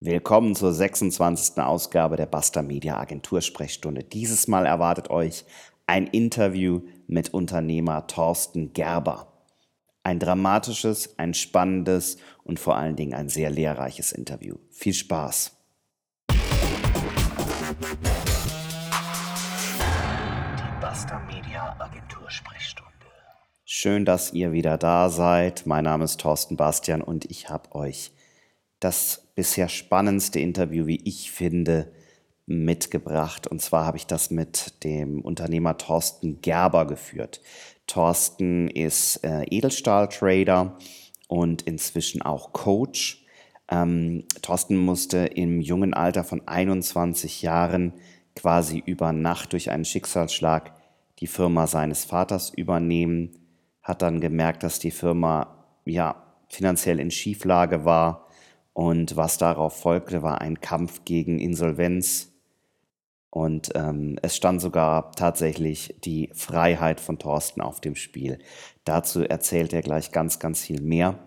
Willkommen zur 26. Ausgabe der Basta Media Agentur Sprechstunde. Dieses Mal erwartet euch ein Interview mit Unternehmer Thorsten Gerber. Ein dramatisches, ein spannendes und vor allen Dingen ein sehr lehrreiches Interview. Viel Spaß! Die Basta Media Agentur Sprechstunde. Schön, dass ihr wieder da seid. Mein Name ist Thorsten Bastian und ich habe euch das bisher spannendste Interview, wie ich finde, mitgebracht. Und zwar habe ich das mit dem Unternehmer Thorsten Gerber geführt. Thorsten ist äh, Edelstahl-Trader und inzwischen auch Coach. Ähm, Thorsten musste im jungen Alter von 21 Jahren quasi über Nacht durch einen Schicksalsschlag die Firma seines Vaters übernehmen, hat dann gemerkt, dass die Firma ja finanziell in Schieflage war und was darauf folgte, war ein Kampf gegen Insolvenz. Und ähm, es stand sogar tatsächlich die Freiheit von Thorsten auf dem Spiel. Dazu erzählt er gleich ganz, ganz viel mehr.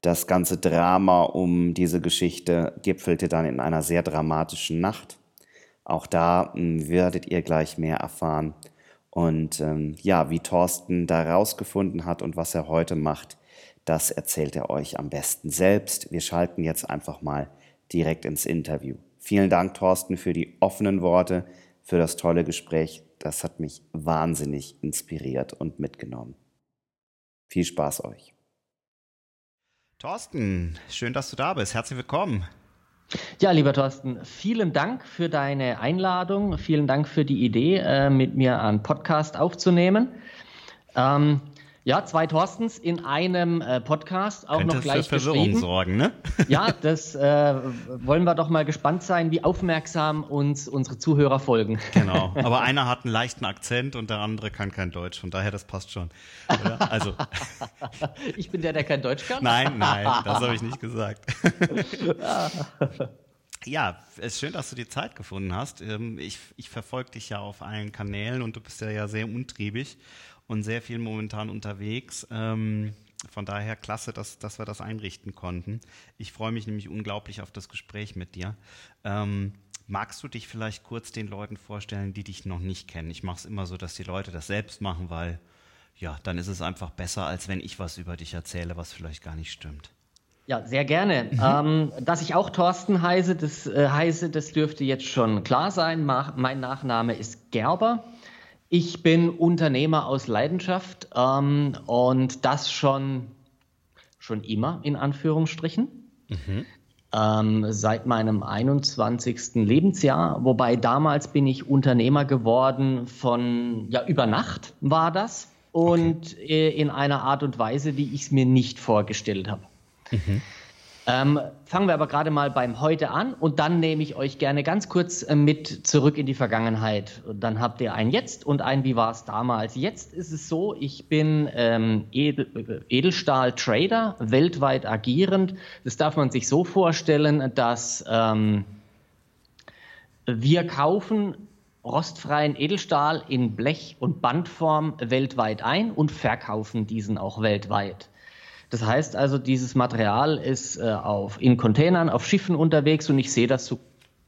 Das ganze Drama um diese Geschichte gipfelte dann in einer sehr dramatischen Nacht. Auch da hm, werdet ihr gleich mehr erfahren. Und ähm, ja, wie Thorsten da rausgefunden hat und was er heute macht, das erzählt er euch am besten selbst. Wir schalten jetzt einfach mal direkt ins Interview. Vielen Dank, Thorsten, für die offenen Worte, für das tolle Gespräch. Das hat mich wahnsinnig inspiriert und mitgenommen. Viel Spaß euch. Thorsten, schön, dass du da bist. Herzlich willkommen. Ja, lieber Thorsten, vielen Dank für deine Einladung. Vielen Dank für die Idee, äh, mit mir einen Podcast aufzunehmen. Ähm, ja, zwei Thorstens in einem äh, Podcast, auch Könnte noch gleich für Verwirrung sorgen, ne? ja, das äh, wollen wir doch mal gespannt sein, wie aufmerksam uns unsere Zuhörer folgen. Genau, aber einer hat einen leichten Akzent und der andere kann kein Deutsch, von daher das passt schon. Oder? Also. ich bin der, der kein Deutsch kann? Nein, nein, das habe ich nicht gesagt. Ja, es ist schön, dass du die Zeit gefunden hast. Ähm, ich, ich verfolge dich ja auf allen Kanälen und du bist ja, ja sehr untriebig und sehr viel momentan unterwegs. Ähm, von daher klasse, dass, dass wir das einrichten konnten. Ich freue mich nämlich unglaublich auf das Gespräch mit dir. Ähm, magst du dich vielleicht kurz den Leuten vorstellen, die dich noch nicht kennen? Ich mache es immer so, dass die Leute das selbst machen, weil ja, dann ist es einfach besser, als wenn ich was über dich erzähle, was vielleicht gar nicht stimmt. Ja, sehr gerne. Mhm. Ähm, dass ich auch Thorsten heiße, das äh, heiße, das dürfte jetzt schon klar sein. Ma mein Nachname ist Gerber. Ich bin Unternehmer aus Leidenschaft ähm, und das schon, schon immer in Anführungsstrichen. Mhm. Ähm, seit meinem 21. Lebensjahr, wobei damals bin ich Unternehmer geworden von, ja, über Nacht war das und okay. in einer Art und Weise, wie ich es mir nicht vorgestellt habe. Mhm. Ähm, fangen wir aber gerade mal beim Heute an und dann nehme ich euch gerne ganz kurz äh, mit zurück in die Vergangenheit. Und dann habt ihr ein Jetzt und ein Wie war es damals. Jetzt ist es so, ich bin ähm, Edel, Edelstahl-Trader, weltweit agierend. Das darf man sich so vorstellen, dass ähm, wir kaufen rostfreien Edelstahl in Blech- und Bandform weltweit ein und verkaufen diesen auch weltweit. Das heißt also, dieses Material ist äh, auf, in Containern, auf Schiffen unterwegs und ich sehe das so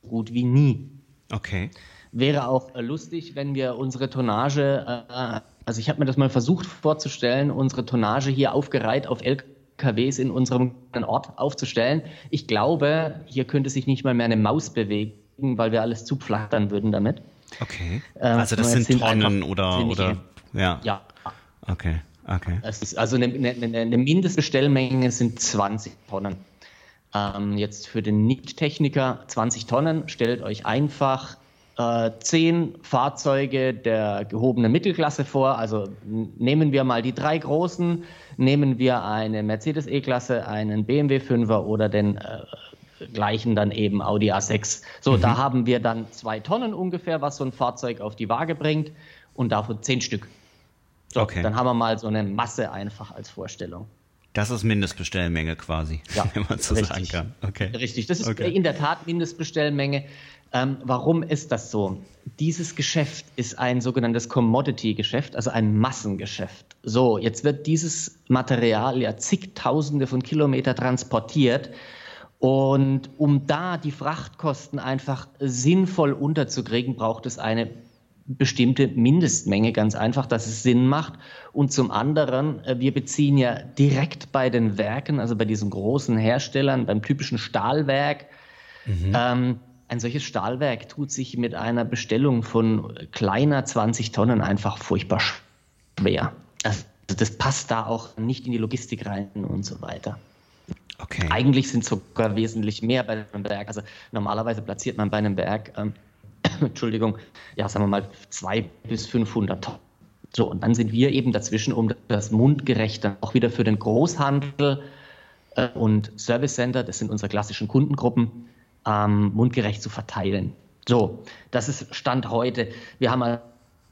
gut wie nie. Okay. Wäre auch äh, lustig, wenn wir unsere Tonnage, äh, also ich habe mir das mal versucht vorzustellen, unsere Tonnage hier aufgereiht auf LKWs in unserem Ort aufzustellen. Ich glaube, hier könnte sich nicht mal mehr eine Maus bewegen, weil wir alles zupflattern würden damit. Okay. Ähm, also das sind, sind Tonnen oder, oder ja. Ja. Okay. Okay. also eine, eine, eine Mindestbestellmenge sind 20 Tonnen. Ähm, jetzt für den Nicht-Techniker 20 Tonnen, stellt euch einfach äh, 10 Fahrzeuge der gehobenen Mittelklasse vor. Also nehmen wir mal die drei großen, nehmen wir eine Mercedes E-Klasse, einen BMW 5er oder den äh, gleichen dann eben Audi A6. So, mhm. da haben wir dann zwei Tonnen ungefähr, was so ein Fahrzeug auf die Waage bringt und davon 10 Stück. Okay. Dann haben wir mal so eine Masse einfach als Vorstellung. Das ist Mindestbestellmenge quasi, ja, wenn man so richtig. sagen kann. Okay. Richtig, das ist okay. in der Tat Mindestbestellmenge. Ähm, warum ist das so? Dieses Geschäft ist ein sogenanntes Commodity-Geschäft, also ein Massengeschäft. So, jetzt wird dieses Material ja zigtausende von Kilometern transportiert Und um da die Frachtkosten einfach sinnvoll unterzukriegen, braucht es eine bestimmte Mindestmenge, ganz einfach, dass es Sinn macht. Und zum anderen, äh, wir beziehen ja direkt bei den Werken, also bei diesen großen Herstellern, beim typischen Stahlwerk. Mhm. Ähm, ein solches Stahlwerk tut sich mit einer Bestellung von kleiner 20 Tonnen einfach furchtbar schwer. Also das passt da auch nicht in die Logistik rein und so weiter. Okay. Eigentlich sind sogar wesentlich mehr bei einem Werk. Also normalerweise platziert man bei einem Werk ähm, Entschuldigung, ja, sagen wir mal zwei bis 500 Tonnen. So, und dann sind wir eben dazwischen, um das mundgerecht dann auch wieder für den Großhandel äh, und Service Center, das sind unsere klassischen Kundengruppen, ähm, mundgerecht zu verteilen. So, das ist Stand heute. Wir haben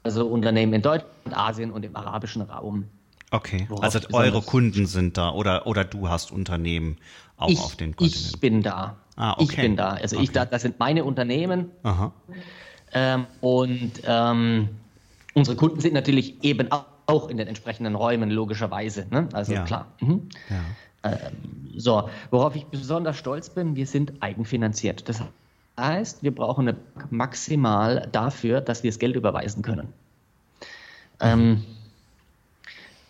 also Unternehmen in Deutschland, Asien und im arabischen Raum. Okay, also eure Kunden sind da oder, oder du hast Unternehmen auch ich, auf den Kontinenten? Ich bin da. Ah, okay. Ich bin da. Also okay. ich da, das sind meine Unternehmen. Ähm, und ähm, unsere Kunden sind natürlich eben auch in den entsprechenden Räumen, logischerweise. Ne? Also ja. klar. Mhm. Ja. Ähm, so, worauf ich besonders stolz bin, wir sind eigenfinanziert. Das heißt, wir brauchen eine maximal dafür, dass wir das Geld überweisen können. Mhm.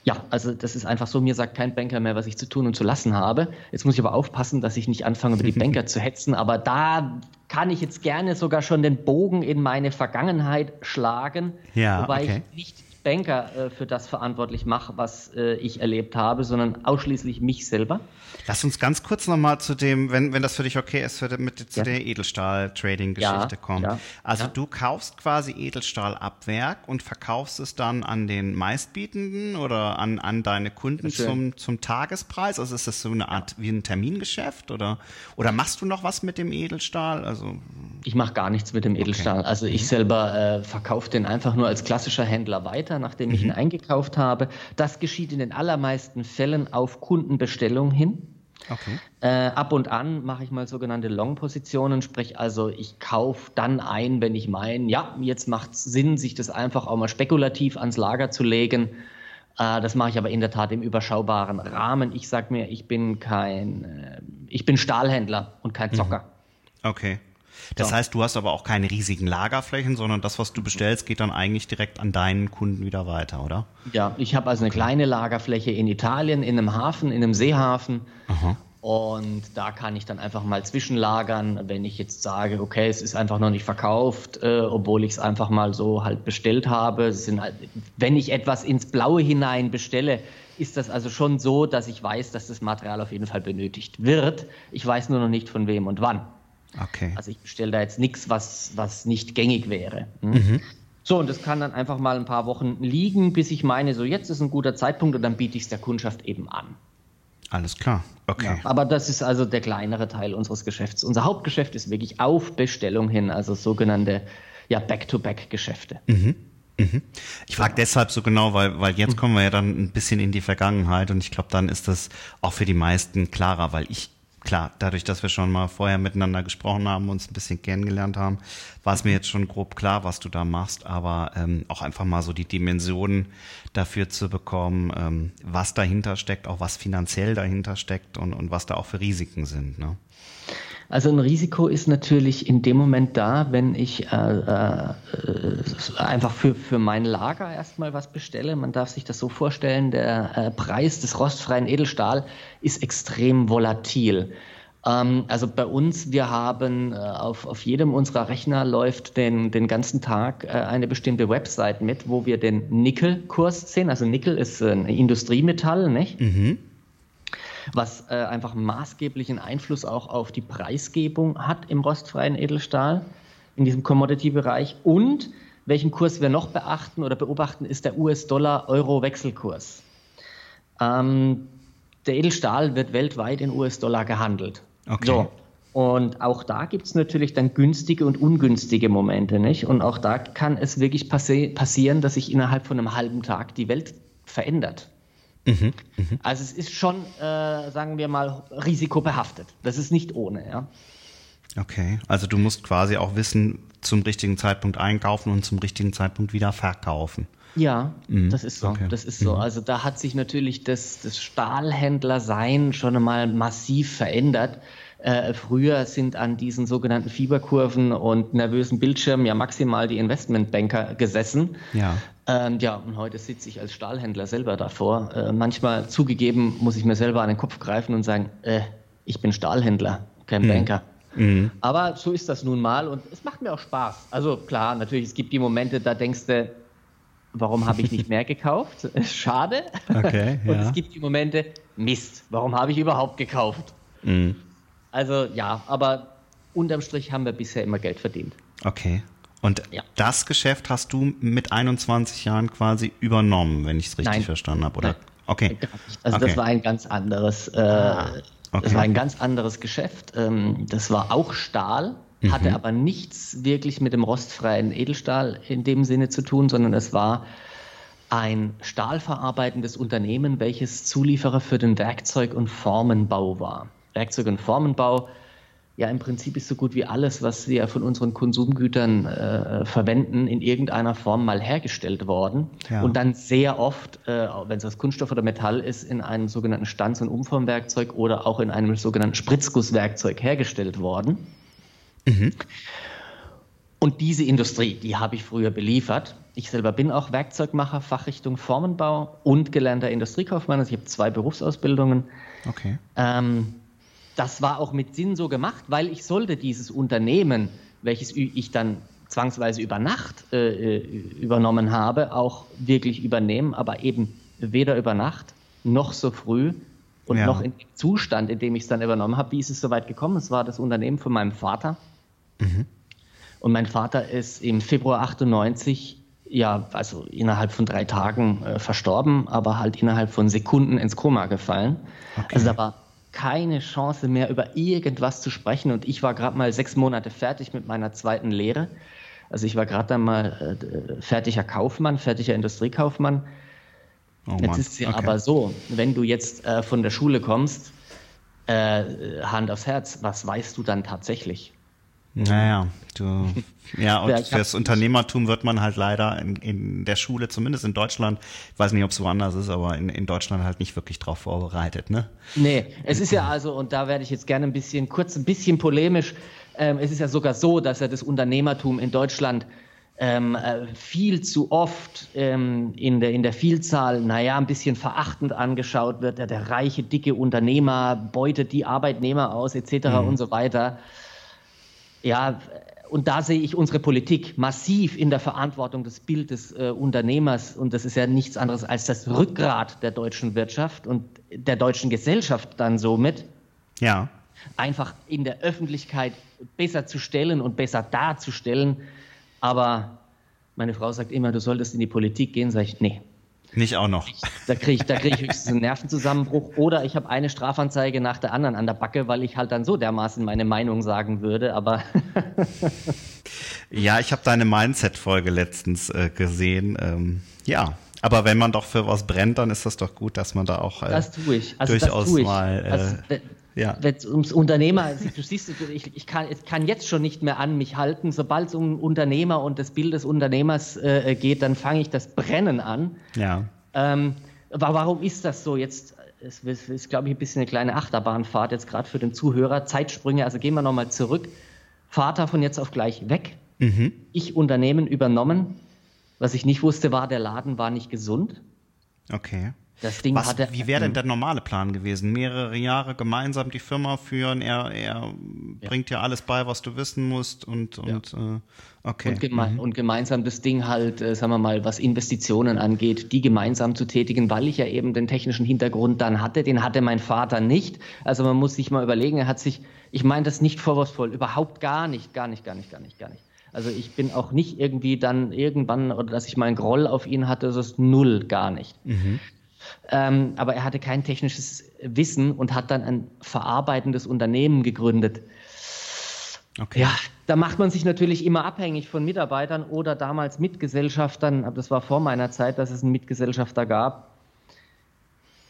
Ja, also das ist einfach so, mir sagt kein Banker mehr, was ich zu tun und zu lassen habe. Jetzt muss ich aber aufpassen, dass ich nicht anfange, über die Banker zu hetzen, aber da kann ich jetzt gerne sogar schon den Bogen in meine Vergangenheit schlagen, ja, wobei okay. ich nicht Banker äh, für das verantwortlich mache, was äh, ich erlebt habe, sondern ausschließlich mich selber. Lass uns ganz kurz nochmal zu dem, wenn, wenn das für dich okay ist, mit, zu ja. der Edelstahl-Trading-Geschichte ja, kommen. Ja, also du kaufst quasi Edelstahl ab Werk und verkaufst es dann an den Meistbietenden oder an, an deine Kunden zum, zum Tagespreis? Also ist das so eine Art wie ein Termingeschäft oder, oder machst du noch was mit dem Edelstahl? Also ich mache gar nichts mit dem Edelstahl. Okay. Also ich mhm. selber äh, verkaufe den einfach nur als klassischer Händler weiter weiter, nachdem ich ihn mhm. eingekauft habe. Das geschieht in den allermeisten Fällen auf Kundenbestellung hin. Okay. Äh, ab und an mache ich mal sogenannte Long-Positionen, sprich also ich kaufe dann ein, wenn ich meine, ja, jetzt macht es Sinn, sich das einfach auch mal spekulativ ans Lager zu legen. Äh, das mache ich aber in der Tat im überschaubaren Rahmen. Ich sage mir, ich bin kein, äh, ich bin Stahlhändler und kein mhm. Zocker. Okay. Das so. heißt, du hast aber auch keine riesigen Lagerflächen, sondern das, was du bestellst, geht dann eigentlich direkt an deinen Kunden wieder weiter, oder? Ja, ich habe also eine okay. kleine Lagerfläche in Italien, in einem Hafen, in einem Seehafen. Aha. Und da kann ich dann einfach mal zwischenlagern, wenn ich jetzt sage, okay, es ist einfach noch nicht verkauft, äh, obwohl ich es einfach mal so halt bestellt habe. Halt, wenn ich etwas ins Blaue hinein bestelle, ist das also schon so, dass ich weiß, dass das Material auf jeden Fall benötigt wird. Ich weiß nur noch nicht von wem und wann. Okay. Also ich bestelle da jetzt nichts, was, was nicht gängig wäre. Hm? Mhm. So, und das kann dann einfach mal ein paar Wochen liegen, bis ich meine, so jetzt ist ein guter Zeitpunkt und dann biete ich es der Kundschaft eben an. Alles klar, okay. Ja, aber das ist also der kleinere Teil unseres Geschäfts. Unser Hauptgeschäft ist wirklich auf Bestellung hin, also sogenannte ja, Back-to-Back-Geschäfte. Mhm. Mhm. Ich frage deshalb so genau, weil, weil jetzt kommen wir ja dann ein bisschen in die Vergangenheit und ich glaube, dann ist das auch für die meisten klarer, weil ich klar, dadurch, dass wir schon mal vorher miteinander gesprochen haben, uns ein bisschen kennengelernt haben, war es mir jetzt schon grob klar, was du da machst, aber ähm, auch einfach mal so die Dimensionen dafür zu bekommen, ähm, was dahinter steckt, auch was finanziell dahinter steckt und, und was da auch für Risiken sind. Ne? Also ein Risiko ist natürlich in dem Moment da, wenn ich äh, äh, einfach für, für mein Lager erstmal was bestelle. Man darf sich das so vorstellen, der äh, Preis des rostfreien Edelstahl ist extrem volatil. Ähm, also bei uns, wir haben äh, auf, auf jedem unserer Rechner läuft den, den ganzen Tag äh, eine bestimmte Website mit, wo wir den Nickelkurs sehen. Also Nickel ist ein Industriemetall, nicht? Mhm was äh, einfach maßgeblichen Einfluss auch auf die Preisgebung hat im rostfreien Edelstahl, in diesem Commodity-Bereich. Und welchen Kurs wir noch beachten oder beobachten, ist der US-Dollar-Euro-Wechselkurs. Ähm, der Edelstahl wird weltweit in US-Dollar gehandelt. Okay. So. Und auch da gibt es natürlich dann günstige und ungünstige Momente, nicht? Und auch da kann es wirklich passi passieren, dass sich innerhalb von einem halben Tag die Welt verändert. Mhm, mh. Also es ist schon, äh, sagen wir mal, risikobehaftet. Das ist nicht ohne, ja. Okay, also du musst quasi auch wissen, zum richtigen Zeitpunkt einkaufen und zum richtigen Zeitpunkt wieder verkaufen. Ja, mhm. das ist so. Okay. Das ist so. Mhm. Also da hat sich natürlich das, das Stahlhändlersein schon einmal massiv verändert. Äh, früher sind an diesen sogenannten Fieberkurven und nervösen Bildschirmen ja maximal die Investmentbanker gesessen. Ja. Ähm, ja, und heute sitze ich als Stahlhändler selber davor. Äh, manchmal zugegeben muss ich mir selber an den Kopf greifen und sagen, äh, ich bin Stahlhändler, kein mhm. Banker. Mhm. Aber so ist das nun mal und es macht mir auch Spaß. Also klar, natürlich, es gibt die Momente, da denkst du, warum habe ich nicht mehr gekauft? Schade. Okay, ja. Und es gibt die Momente, Mist, warum habe ich überhaupt gekauft? Mhm. Also ja, aber unterm Strich haben wir bisher immer Geld verdient. Okay. Und ja. das Geschäft hast du mit 21 Jahren quasi übernommen, wenn ich es richtig Nein. verstanden habe, oder? Nein. Okay. Also okay. das war ein ganz anderes, äh, ah, okay. das war ein ganz anderes Geschäft. Ähm, das war auch Stahl, mhm. hatte aber nichts wirklich mit dem rostfreien Edelstahl in dem Sinne zu tun, sondern es war ein stahlverarbeitendes Unternehmen, welches Zulieferer für den Werkzeug- und Formenbau war. Werkzeug- und Formenbau ja im Prinzip ist so gut wie alles, was wir von unseren Konsumgütern äh, verwenden, in irgendeiner Form mal hergestellt worden ja. und dann sehr oft, äh, wenn es aus Kunststoff oder Metall ist, in einem sogenannten Stanz- und Umformwerkzeug oder auch in einem sogenannten Spritzgusswerkzeug hergestellt worden. Mhm. Und diese Industrie, die habe ich früher beliefert. Ich selber bin auch Werkzeugmacher, Fachrichtung Formenbau und gelernter Industriekaufmann. Also ich habe zwei Berufsausbildungen. Okay. Ähm, das war auch mit Sinn so gemacht, weil ich sollte dieses Unternehmen, welches ich dann zwangsweise über Nacht äh, äh, übernommen habe, auch wirklich übernehmen, aber eben weder über Nacht noch so früh und ja. noch in dem Zustand, in dem ich es dann übernommen habe. Wie ist es soweit gekommen? Es war das Unternehmen von meinem Vater. Mhm. Und mein Vater ist im Februar 98, ja, also innerhalb von drei Tagen äh, verstorben, aber halt innerhalb von Sekunden ins Koma gefallen. Okay. Also da war keine Chance mehr, über irgendwas zu sprechen. Und ich war gerade mal sechs Monate fertig mit meiner zweiten Lehre. Also ich war gerade dann mal äh, fertiger Kaufmann, fertiger Industriekaufmann. Oh jetzt ist es ja okay. aber so, wenn du jetzt äh, von der Schule kommst, äh, Hand aufs Herz, was weißt du dann tatsächlich? Naja, du, ja, und fürs Unternehmertum wird man halt leider in, in der Schule, zumindest in Deutschland, ich weiß nicht, ob es woanders ist, aber in, in Deutschland halt nicht wirklich drauf vorbereitet, ne? Nee, es ist ja also, und da werde ich jetzt gerne ein bisschen, kurz ein bisschen polemisch, ähm, es ist ja sogar so, dass ja das Unternehmertum in Deutschland ähm, äh, viel zu oft ähm, in, der, in der Vielzahl, naja, ein bisschen verachtend angeschaut wird. Der, der reiche, dicke Unternehmer beutet die Arbeitnehmer aus, etc. Mhm. und so weiter. Ja, und da sehe ich unsere Politik massiv in der Verantwortung des Bildes äh, Unternehmers. Und das ist ja nichts anderes als das Rückgrat der deutschen Wirtschaft und der deutschen Gesellschaft dann somit. Ja. Einfach in der Öffentlichkeit besser zu stellen und besser darzustellen. Aber meine Frau sagt immer, du solltest in die Politik gehen. Sag ich, nee, nicht auch noch. Da kriege ich, krieg ich höchstens einen Nervenzusammenbruch oder ich habe eine Strafanzeige nach der anderen an der Backe, weil ich halt dann so dermaßen meine Meinung sagen würde, aber. ja, ich habe deine Mindset-Folge letztens äh, gesehen. Ähm, ja, aber wenn man doch für was brennt, dann ist das doch gut, dass man da auch äh, das tue ich. Also durchaus das tue ich. mal. Äh, also, ja. Wenn es ums Unternehmer, du siehst, ich, ich, kann, ich kann jetzt schon nicht mehr an mich halten. Sobald es um Unternehmer und das Bild des Unternehmers äh, geht, dann fange ich das Brennen an. Ja. Ähm, aber warum ist das so? Jetzt es ist, ist glaube ich, ein bisschen eine kleine Achterbahnfahrt jetzt gerade für den Zuhörer. Zeitsprünge, also gehen wir nochmal zurück. Vater von jetzt auf gleich weg. Mhm. Ich Unternehmen übernommen. Was ich nicht wusste, war, der Laden war nicht gesund. Okay. Das Ding Was, hatte, wie wäre denn der normale Plan gewesen? Mehrere Jahre gemeinsam die Firma führen, er, er ja. bringt dir alles bei, was du wissen musst und, und ja. äh, okay. Und, geme mhm. und, gemeinsam das Ding halt, äh, sagen wir mal, was Investitionen angeht, die gemeinsam zu tätigen, weil ich ja eben den technischen Hintergrund dann hatte, den hatte mein Vater nicht. Also man muss sich mal überlegen, er hat sich, ich meine das nicht vorwurfsvoll, überhaupt gar nicht, gar nicht, gar nicht, gar nicht, gar nicht. Also ich bin auch nicht irgendwie dann irgendwann, oder dass ich mal einen Groll auf ihn hatte, das ist null, gar nicht. Mhm. Ähm, aber er hatte kein technisches Wissen und hat dann ein verarbeitendes Unternehmen gegründet. Okay. Ja, da macht man sich natürlich immer abhängig von Mitarbeitern oder damals Mitgesellschaftern. Aber das war vor meiner Zeit, dass es einen Mitgesellschafter gab.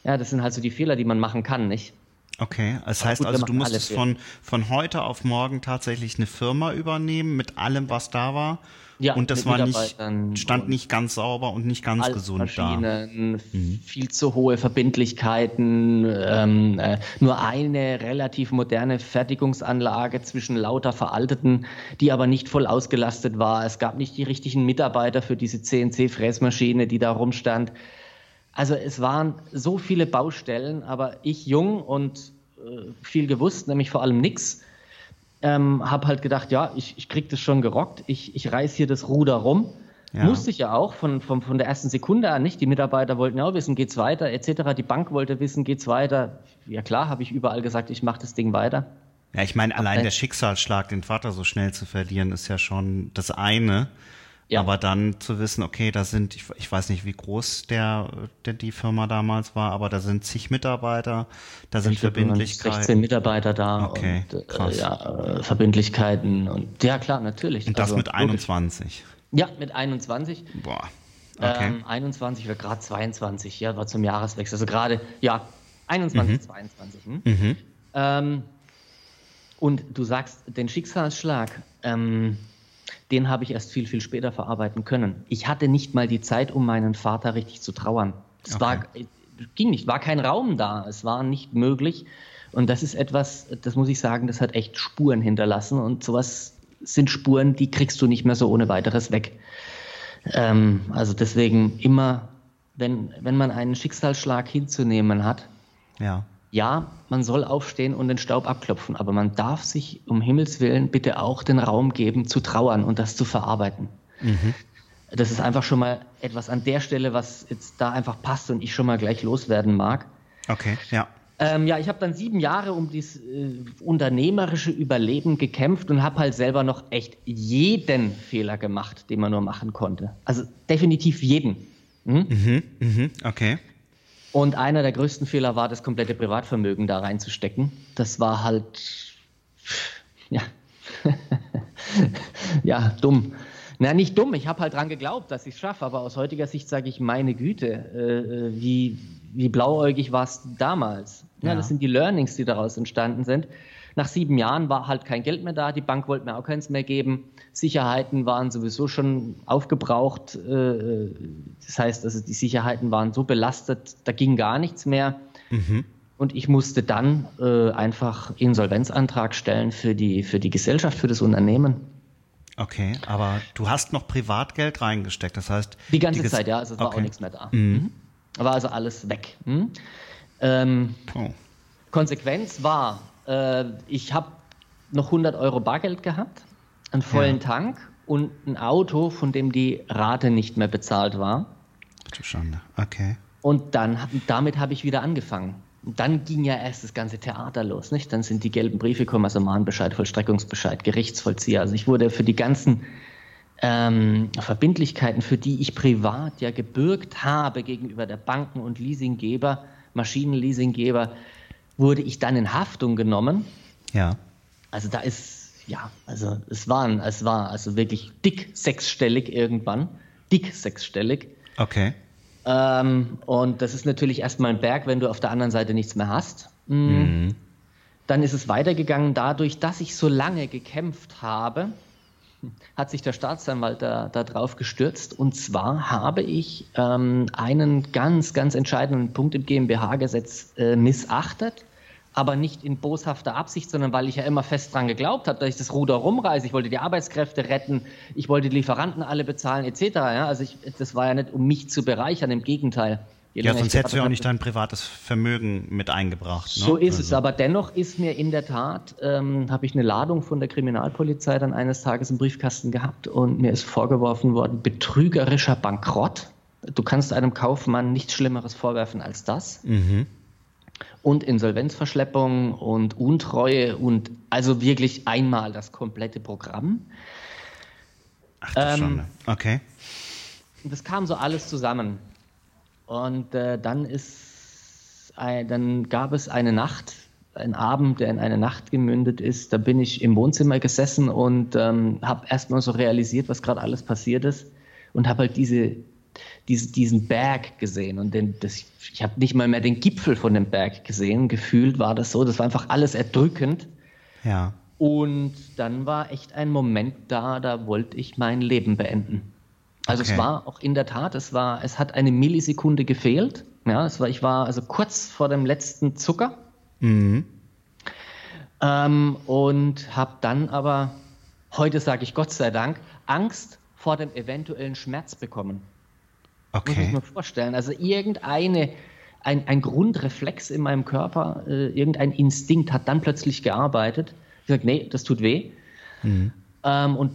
Ja, das sind halt so die Fehler, die man machen kann, nicht? Okay, das heißt also, du musstest von, von heute auf morgen tatsächlich eine Firma übernehmen mit allem, was da war. Ja, und das war nicht, stand nicht ganz sauber und nicht ganz gesund da. Mhm. Viel zu hohe Verbindlichkeiten, ähm, äh, nur eine relativ moderne Fertigungsanlage zwischen lauter Veralteten, die aber nicht voll ausgelastet war. Es gab nicht die richtigen Mitarbeiter für diese CNC-Fräsmaschine, die da rumstand. Also es waren so viele Baustellen, aber ich jung und äh, viel gewusst, nämlich vor allem nichts ähm, habe halt gedacht, ja, ich, ich krieg das schon gerockt, ich, ich reiß hier das Ruder rum. Ja. Musste ich ja auch von, von, von der ersten Sekunde an nicht. Die Mitarbeiter wollten ja auch wissen, geht's weiter, etc. Die Bank wollte wissen, geht's weiter. Ja klar, habe ich überall gesagt, ich mache das Ding weiter. Ja, ich meine, allein der Schicksalsschlag, den Vater so schnell zu verlieren, ist ja schon das eine. Ja. Aber dann zu wissen, okay, da sind, ich, ich weiß nicht, wie groß der, der die Firma damals war, aber da sind zig Mitarbeiter, da sind ich Verbindlichkeiten. 16 Mitarbeiter da okay, und äh, krass. ja, äh, Verbindlichkeiten und ja klar, natürlich. Und das also, mit 21. Ja, mit 21. Boah. Okay. Ähm, 21 oder gerade 22, ja, war zum Jahreswechsel. Also gerade, ja, 21, mhm. 22. Hm? Mhm. Ähm, und du sagst, den Schicksalsschlag, ähm, den habe ich erst viel, viel später verarbeiten können. Ich hatte nicht mal die Zeit, um meinen Vater richtig zu trauern. Es okay. war, ging nicht, war kein Raum da, es war nicht möglich. Und das ist etwas, das muss ich sagen, das hat echt Spuren hinterlassen. Und sowas sind Spuren, die kriegst du nicht mehr so ohne weiteres weg. Ähm, also deswegen immer, wenn, wenn man einen Schicksalsschlag hinzunehmen hat, ja ja, man soll aufstehen und den Staub abklopfen, aber man darf sich um Himmels Willen bitte auch den Raum geben, zu trauern und das zu verarbeiten. Mhm. Das ist einfach schon mal etwas an der Stelle, was jetzt da einfach passt und ich schon mal gleich loswerden mag. Okay, ja. Ähm, ja, ich habe dann sieben Jahre um dieses äh, unternehmerische Überleben gekämpft und habe halt selber noch echt jeden Fehler gemacht, den man nur machen konnte. Also definitiv jeden. Hm? Mhm, mhm, okay. Und einer der größten Fehler war, das komplette Privatvermögen da reinzustecken. Das war halt, ja, ja, dumm. Na, nicht dumm, ich habe halt dran geglaubt, dass ich es schaffe, aber aus heutiger Sicht sage ich, meine Güte, äh, wie, wie blauäugig war es damals. Ja, ja, Das sind die Learnings, die daraus entstanden sind. Nach sieben Jahren war halt kein Geld mehr da, die Bank wollte mir auch keins mehr geben. Sicherheiten waren sowieso schon aufgebraucht. Äh, das heißt, also die Sicherheiten waren so belastet, da ging gar nichts mehr. Mhm. Und ich musste dann äh, einfach Insolvenzantrag stellen für die, für die Gesellschaft, für das Unternehmen. Okay, aber du hast noch Privatgeld reingesteckt, das heißt. Die ganze die Zeit, ja, also es war okay. auch nichts mehr da. Mhm. mhm. War also alles weg. Mhm. Ähm, oh. Konsequenz war, äh, ich habe noch 100 Euro Bargeld gehabt, einen vollen ja. Tank und ein Auto, von dem die Rate nicht mehr bezahlt war. Du Schande. Okay. Und dann, damit habe ich wieder angefangen. Und dann ging ja erst das ganze Theater los, nicht? Dann sind die gelben Briefe gekommen, also Mahnbescheid, Vollstreckungsbescheid, Gerichtsvollzieher. Also ich wurde für die ganzen ähm, Verbindlichkeiten, für die ich privat ja gebürgt habe gegenüber der Banken und Leasinggeber, Maschinenleasinggeber, wurde ich dann in Haftung genommen. Ja. Also da ist, ja, also es waren, es war also wirklich dick sechsstellig irgendwann. Dick sechsstellig. Okay. Ähm, und das ist natürlich erstmal ein Berg, wenn du auf der anderen Seite nichts mehr hast. Mhm. mhm. Dann ist es weitergegangen, dadurch, dass ich so lange gekämpft habe, hat sich der Staatsanwalt da, da drauf gestürzt. Und zwar habe ich ähm, einen ganz, ganz entscheidenden Punkt im GmbH-Gesetz äh, missachtet aber nicht in boshafter Absicht, sondern weil ich ja immer fest dran geglaubt habe, dass ich das Ruder rumreiße. Ich wollte die Arbeitskräfte retten, ich wollte die Lieferanten alle bezahlen, etc. Ja, also ich, das war ja nicht, um mich zu bereichern, im Gegenteil. Ja, sonst hättest du ja auch nicht dein privates Vermögen mit eingebracht. Ne? So ist also. es, aber dennoch ist mir in der Tat, ähm, habe ich eine Ladung von der Kriminalpolizei dann eines Tages im Briefkasten gehabt und mir ist vorgeworfen worden, betrügerischer Bankrott. Du kannst einem Kaufmann nichts Schlimmeres vorwerfen als das. Mhm und Insolvenzverschleppung und Untreue und also wirklich einmal das komplette Programm. Ach, das ähm, okay. Das kam so alles zusammen. Und äh, dann ist, ein, dann gab es eine Nacht, ein Abend, der in eine Nacht gemündet ist. Da bin ich im Wohnzimmer gesessen und ähm, habe erstmal so realisiert, was gerade alles passiert ist und habe halt diese diese, diesen Berg gesehen und den, das, ich habe nicht mal mehr den Gipfel von dem Berg gesehen. Gefühlt war das so, das war einfach alles erdrückend. Ja. Und dann war echt ein Moment da, da wollte ich mein Leben beenden. Also okay. es war auch in der Tat, es war, es hat eine Millisekunde gefehlt. Ja, es war, ich war also kurz vor dem letzten Zucker. Mhm. Ähm, und habe dann aber, heute sage ich Gott sei Dank, Angst vor dem eventuellen Schmerz bekommen. Okay. Muss ich mir vorstellen. Also irgendeine, ein, ein Grundreflex in meinem Körper, äh, irgendein Instinkt hat dann plötzlich gearbeitet. Ich gesagt, nee, das tut weh. Mhm. Ähm, und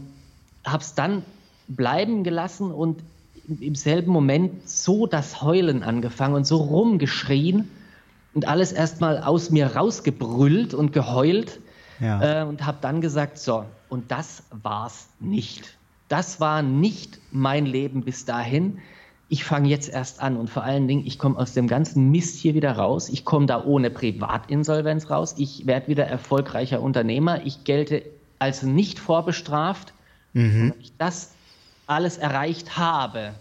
habe es dann bleiben gelassen und im, selben Moment so das Heulen angefangen und so rumgeschrien und alles erstmal aus mir rausgebrüllt und geheult ja. äh, und habe dann gesagt, so, und das war's nicht. Das war nicht mein Leben bis dahin. Ich fange jetzt erst an und vor allen Dingen, ich komme aus dem ganzen Mist hier wieder raus. Ich komme da ohne Privatinsolvenz raus. Ich werde wieder erfolgreicher Unternehmer. Ich gelte als nicht vorbestraft. Mhm. Und wenn ich das alles erreicht habe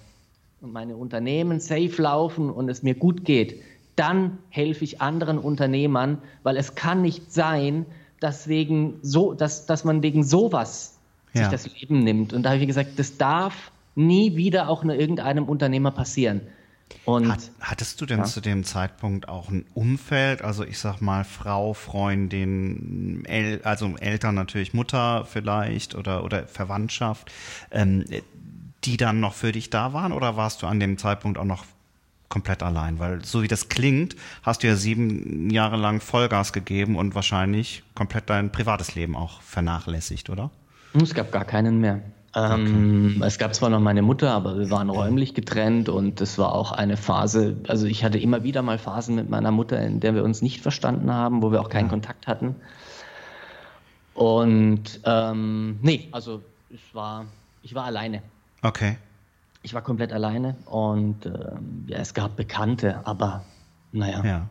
und meine Unternehmen safe laufen und es mir gut geht, dann helfe ich anderen Unternehmern, weil es kann nicht sein, dass, wegen so, dass, dass man wegen sowas ja. sich das Leben nimmt. Und da habe ich gesagt, das darf nie wieder auch nur irgendeinem Unternehmer passieren. Und, Hat, hattest du denn ja. zu dem Zeitpunkt auch ein Umfeld, also ich sag mal Frau, Freundin, El, also Eltern natürlich, Mutter vielleicht oder, oder Verwandtschaft, ähm, die dann noch für dich da waren oder warst du an dem Zeitpunkt auch noch komplett allein? Weil so wie das klingt, hast du ja sieben Jahre lang Vollgas gegeben und wahrscheinlich komplett dein privates Leben auch vernachlässigt, oder? Es gab gar keinen mehr. Ähm, okay. Es gab zwar noch meine Mutter, aber wir waren räumlich getrennt und es war auch eine Phase, also ich hatte immer wieder mal Phasen mit meiner Mutter, in der wir uns nicht verstanden haben, wo wir auch keinen ja. Kontakt hatten. Und ähm, nee, also es war, ich war alleine. Okay. Ich war komplett alleine und ähm, ja, es gab Bekannte, aber naja. Ja.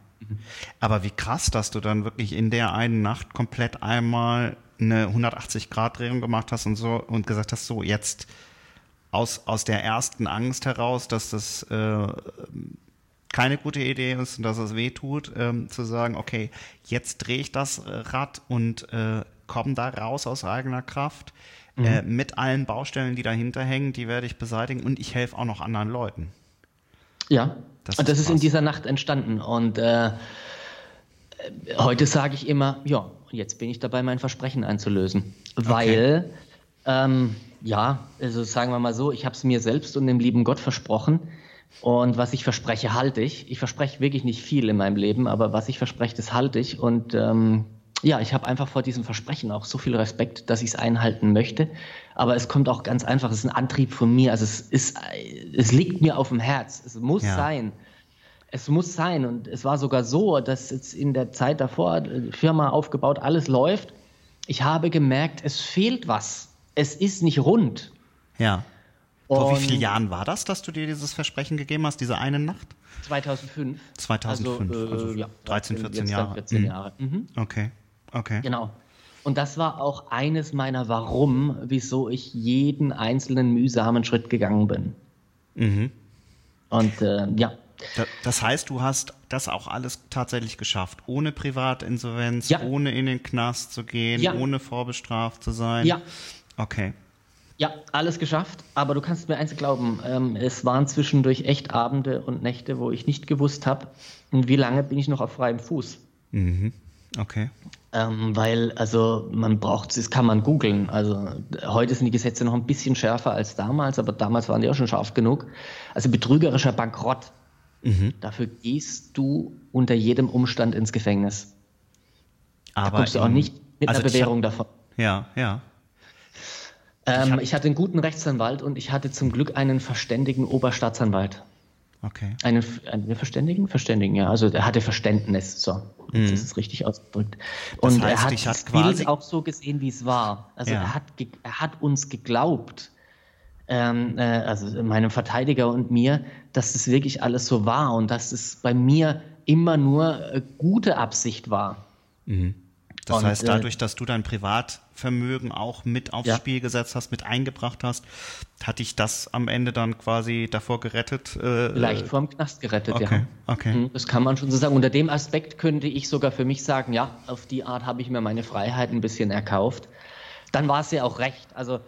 Aber wie krass, dass du dann wirklich in der einen Nacht komplett einmal eine 180-Grad-Drehung gemacht hast und so und gesagt hast, so jetzt aus, aus der ersten Angst heraus, dass das äh, keine gute Idee ist und dass es weh tut, ähm, zu sagen, okay, jetzt drehe ich das Rad und äh, komme da raus aus eigener Kraft mhm. äh, mit allen Baustellen, die dahinter hängen, die werde ich beseitigen und ich helfe auch noch anderen Leuten. Ja, das und das ist, ist in dieser Nacht entstanden und äh, heute sage ich immer, ja, jetzt bin ich dabei, mein Versprechen einzulösen. Weil, okay. ähm, ja, also sagen wir mal so, ich habe es mir selbst und dem lieben Gott versprochen. Und was ich verspreche, halte ich. Ich verspreche wirklich nicht viel in meinem Leben, aber was ich verspreche, das halte ich. Und ähm, ja, ich habe einfach vor diesem Versprechen auch so viel Respekt, dass ich es einhalten möchte. Aber es kommt auch ganz einfach, es ist ein Antrieb von mir. Also es ist, es liegt mir auf dem Herz. Es muss ja. sein. Es muss sein. Und es war sogar so, dass jetzt in der Zeit davor, Firma aufgebaut, alles läuft. Ich habe gemerkt, es fehlt was. Es ist nicht rund. Ja. Vor wie vielen Jahren war das, dass du dir dieses Versprechen gegeben hast, diese eine Nacht? 2005. 2005, also, äh, also ja, 13, 14 Jahre. 14 Jahre. Mhm. Okay, okay. Genau. Und das war auch eines meiner Warum, wieso ich jeden einzelnen mühsamen Schritt gegangen bin. Mhm. Und äh, ja, das heißt, du hast das auch alles tatsächlich geschafft, ohne Privatinsolvenz, ja. ohne in den Knast zu gehen, ja. ohne vorbestraft zu sein. Ja. Okay. Ja, alles geschafft, aber du kannst mir eins glauben, ähm, es waren zwischendurch echt Abende und Nächte, wo ich nicht gewusst habe, wie lange bin ich noch auf freiem Fuß. Mhm. Okay. Ähm, weil, also man braucht, das kann man googeln. Also heute sind die Gesetze noch ein bisschen schärfer als damals, aber damals waren die auch schon scharf genug. Also betrügerischer Bankrott Mhm. Dafür gehst du unter jedem Umstand ins Gefängnis. Aber da kommst du auch nicht mit also einer Bewährung hab, davon. Ja, ja. Ähm, ich, ich, hatte einen guten Rechtsanwalt und ich hatte zum Glück einen verständigen Oberstaatsanwalt. Okay. Einen, einen Verständigen? Verständigen, ja. Also er hatte Verständnis. So, mhm. ist es richtig ausgedrückt. Und das heißt, er hat ich hat quasi auch so gesehen, wie es war. Also ja. er, hat er hat uns geglaubt ähm, äh, also meinem Verteidiger und mir, dass das wirklich alles so war und dass es bei mir immer nur äh, gute Absicht war. Mhm. Das und, heißt, äh, dadurch, dass du dein Privatvermögen auch mit aufs ja. Spiel gesetzt hast, mit eingebracht hast, hat dich das am Ende dann quasi davor gerettet? Äh, Leicht vorm Knast gerettet, okay, ja. Okay. Mhm, das kann man schon so sagen. Unter dem Aspekt könnte ich sogar für mich sagen, ja, auf die Art habe ich mir meine Freiheit ein bisschen erkauft. Dann war es ja auch recht. Also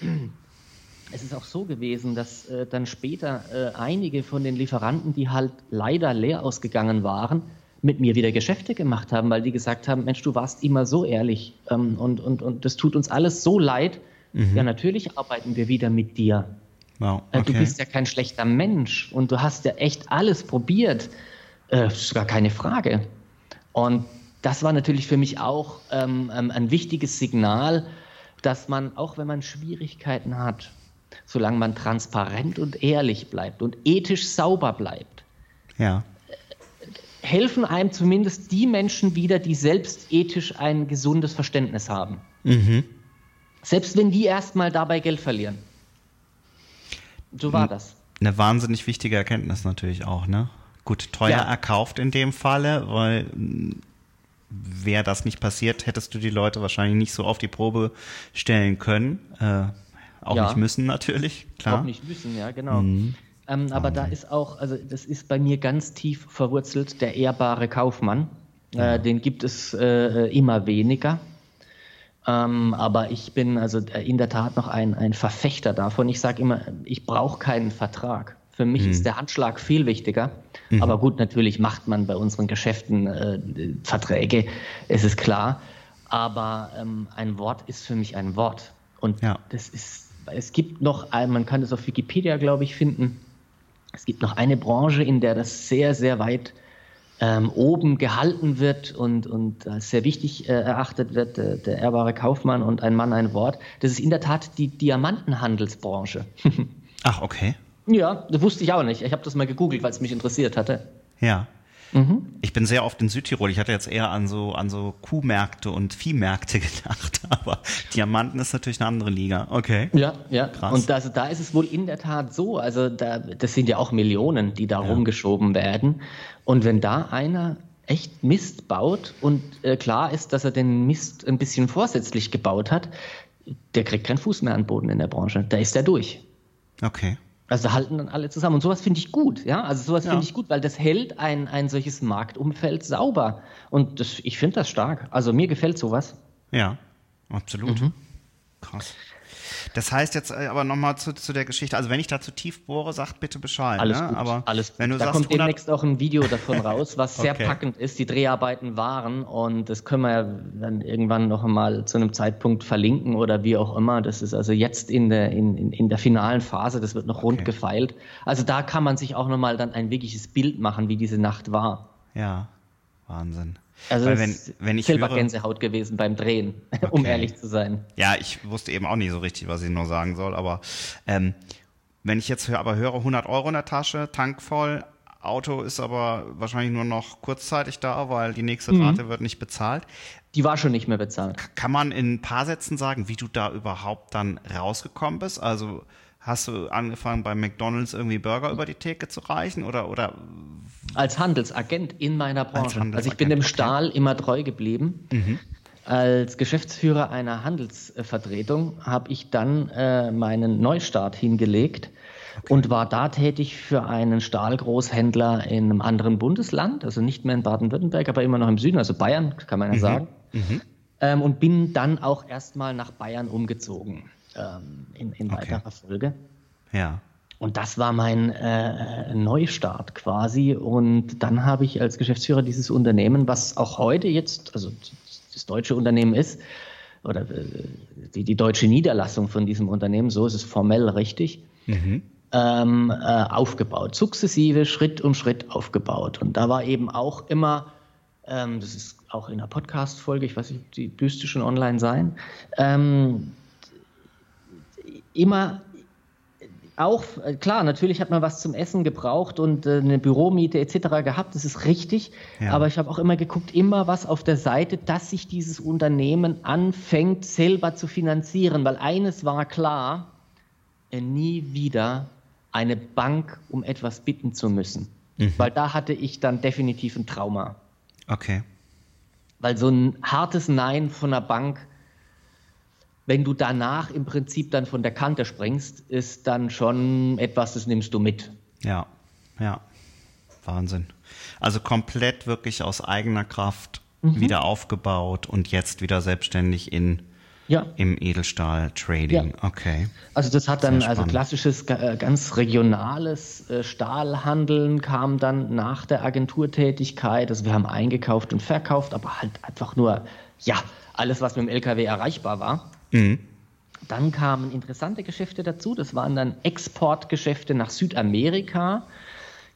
es ist auch so gewesen, dass äh, dann später äh, einige von den Lieferanten, die halt leider leer ausgegangen waren, mit mir wieder Geschäfte gemacht haben, weil die gesagt haben, Mensch, du warst immer so ehrlich ähm, und, und, und das tut uns alles so leid. Mhm. Ja, natürlich arbeiten wir wieder mit dir. Wow, okay. äh, du bist ja kein schlechter Mensch und du hast ja echt alles probiert. Äh, ist gar keine Frage. Und das war natürlich für mich auch ähm, ähm ein wichtiges Signal, dass man, auch wenn man Schwierigkeiten hat, solange man transparent und ehrlich bleibt und ethisch sauber bleibt, ja. Helfen einem zumindest die Menschen wieder, die selbst ethisch ein gesundes Verständnis haben. Mhm. Selbst wenn die erstmal dabei Geld verlieren. So war das. Eine wahnsinnig wichtige Erkenntnis natürlich auch, ne? Gut, teuer ja. erkauft in dem Falle, weil wäre das nicht passiert, hättest du die Leute wahrscheinlich nicht so auf die Probe stellen können. Äh, auch ja. nicht müssen natürlich, klar. Auch nicht müssen, ja, genau. Mhm. Ähm, aber da ist auch, also das ist bei mir ganz tief verwurzelt, der ehrbare Kaufmann. Äh, den gibt es äh, immer weniger. Ähm, aber ich bin also in der Tat noch ein, ein Verfechter davon. Ich sage immer, ich brauche keinen Vertrag. Für mich mhm. ist der Handschlag viel wichtiger. Mhm. Aber gut, natürlich macht man bei unseren Geschäften äh, Verträge, es ist klar. Aber ähm, ein Wort ist für mich ein Wort. Und ja. das ist, es gibt noch, ein, man kann das auf Wikipedia, glaube ich, finden. Es gibt noch eine Branche, in der das sehr, sehr weit ähm, oben gehalten wird und, und als sehr wichtig äh, erachtet wird, äh, der ehrbare Kaufmann und ein Mann ein Wort. Das ist in der Tat die Diamantenhandelsbranche. Ach, okay. Ja, das wusste ich auch nicht. Ich habe das mal gegoogelt, weil es mich interessiert hatte. Ja. Mhm. Ich bin sehr oft in Südtirol. Ich hatte jetzt eher an so, an so Kuhmärkte und Viehmärkte gedacht, aber Diamanten ist natürlich eine andere Liga. Okay. Ja, ja. Krass. Und das, da ist es wohl in der Tat so. Also da, das sind ja auch Millionen, die da ja. rumgeschoben werden. Und wenn da einer echt Mist baut und äh, klar ist, dass er den Mist ein bisschen vorsätzlich gebaut hat, der kriegt keinen Fuß mehr an den Boden in der Branche. Da ist er durch. Okay. Also halten dann alle zusammen. Und sowas finde ich gut, ja. Also sowas ja. finde ich gut, weil das hält ein, ein solches Marktumfeld sauber. Und das, ich finde das stark. Also mir gefällt sowas. Ja, absolut. Mhm. Krass. Das heißt jetzt äh, aber nochmal zu, zu der Geschichte, also wenn ich da zu tief bohre, sagt bitte Bescheid. Alles ne? gut, aber alles gut. Wenn du da sagst, kommt demnächst auch ein Video davon raus, was sehr okay. packend ist. Die Dreharbeiten waren und das können wir ja dann irgendwann noch einmal zu einem Zeitpunkt verlinken oder wie auch immer. Das ist also jetzt in der, in, in, in der finalen Phase, das wird noch okay. rund gefeilt. Also da kann man sich auch nochmal dann ein wirkliches Bild machen, wie diese Nacht war. Ja, Wahnsinn. Also Weil wenn, wenn ich höre, Gänsehaut gewesen beim Drehen, okay. um ehrlich zu sein. Ja, ich wusste eben auch nicht so richtig, was ich noch sagen soll, aber ähm, wenn ich jetzt höre, aber höre 100 Euro in der Tasche, Tank voll, Auto ist aber wahrscheinlich nur noch kurzzeitig da, weil die nächste mhm. Rate wird nicht bezahlt. Die war schon nicht mehr bezahlt. Kann man in ein paar Sätzen sagen, wie du da überhaupt dann rausgekommen bist? Also Hast du angefangen bei McDonalds irgendwie Burger über die Theke zu reichen oder oder als Handelsagent in meiner Branche. Also ich bin dem Stahl okay. immer treu geblieben. Mhm. Als Geschäftsführer einer Handelsvertretung habe ich dann äh, meinen Neustart hingelegt okay. und war da tätig für einen Stahlgroßhändler in einem anderen Bundesland, also nicht mehr in Baden-Württemberg, aber immer noch im Süden, also Bayern, kann man ja mhm. sagen. Mhm. Ähm, und bin dann auch erstmal nach Bayern umgezogen ähm, in, in okay. weiterer Folge. Ja. Und das war mein äh, Neustart quasi. Und dann habe ich als Geschäftsführer dieses Unternehmen, was auch heute jetzt, also das deutsche Unternehmen ist, oder äh, die, die deutsche Niederlassung von diesem Unternehmen, so ist es formell richtig, mhm. ähm, äh, aufgebaut. Sukzessive, Schritt um Schritt aufgebaut. Und da war eben auch immer, ähm, das ist auch in der Podcast-Folge, ich weiß nicht, die müsste schon online sein, ähm, immer auch, äh, klar, natürlich hat man was zum Essen gebraucht und äh, eine Büromiete etc. gehabt, das ist richtig. Ja. Aber ich habe auch immer geguckt, immer was auf der Seite, dass sich dieses Unternehmen anfängt, selber zu finanzieren. Weil eines war klar, äh, nie wieder eine Bank um etwas bitten zu müssen. Mhm. Weil da hatte ich dann definitiv ein Trauma. Okay. Weil so ein hartes Nein von der Bank, wenn du danach im Prinzip dann von der Kante springst, ist dann schon etwas, das nimmst du mit. Ja, ja. Wahnsinn. Also komplett wirklich aus eigener Kraft mhm. wieder aufgebaut und jetzt wieder selbstständig in ja. im Edelstahl-Trading. Ja. Okay. Also das hat dann also klassisches, äh, ganz regionales äh, Stahlhandeln kam dann nach der Agenturtätigkeit. Also wir haben eingekauft und verkauft, aber halt einfach nur, ja, alles, was mit dem LKW erreichbar war. Mhm. Dann kamen interessante Geschäfte dazu. Das waren dann Exportgeschäfte nach Südamerika,